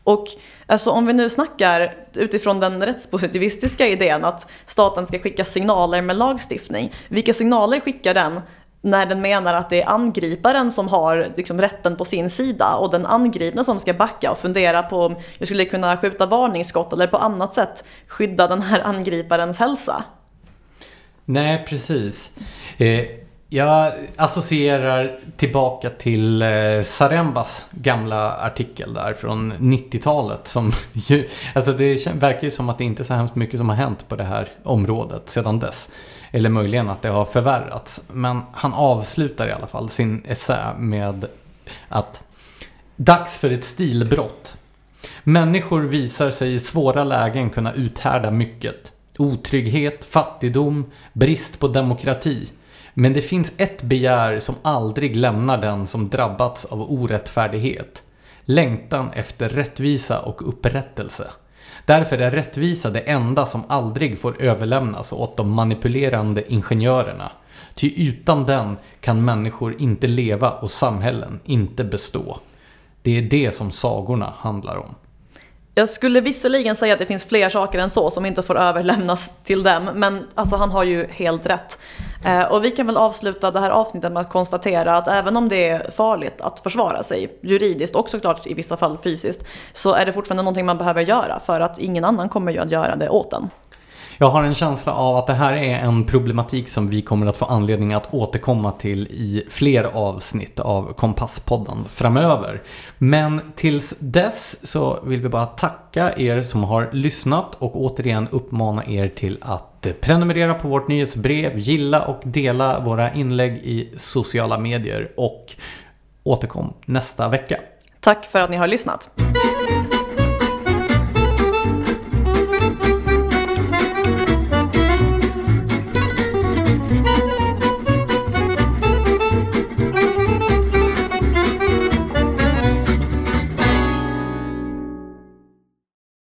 Och alltså, om vi nu snackar utifrån den rättspositivistiska idén att staten ska skicka signaler med lagstiftning. Vilka signaler skickar den när den menar att det är angriparen som har liksom rätten på sin sida och den angripna som ska backa och fundera på om jag skulle kunna skjuta varningsskott eller på annat sätt skydda den här angriparens hälsa. Nej, precis. Eh, jag associerar tillbaka till eh, Sarembas gamla artikel där från 90-talet. Som ju, alltså det verkar ju som att det inte är så hemskt mycket som har hänt på det här området sedan dess. Eller möjligen att det har förvärrats. Men han avslutar i alla fall sin essä med att Dags för ett stilbrott. Människor visar sig i svåra lägen kunna uthärda mycket. Otrygghet, fattigdom, brist på demokrati. Men det finns ett begär som aldrig lämnar den som drabbats av orättfärdighet. Längtan efter rättvisa och upprättelse. Därför är rättvisa det enda som aldrig får överlämnas åt de manipulerande ingenjörerna. Ty utan den kan människor inte leva och samhällen inte bestå. Det är det som sagorna handlar om. Jag skulle visserligen säga att det finns fler saker än så som inte får överlämnas till dem, men alltså han har ju helt rätt. Eh, och vi kan väl avsluta det här avsnittet med att konstatera att även om det är farligt att försvara sig juridiskt och såklart i vissa fall fysiskt, så är det fortfarande någonting man behöver göra för att ingen annan kommer ju att göra det åt en. Jag har en känsla av att det här är en problematik som vi kommer att få anledning att återkomma till i fler avsnitt av Kompasspodden framöver. Men tills dess så vill vi bara tacka er som har lyssnat och återigen uppmana er till att prenumerera på vårt nyhetsbrev, gilla och dela våra inlägg i sociala medier och återkom nästa vecka. Tack för att ni har lyssnat.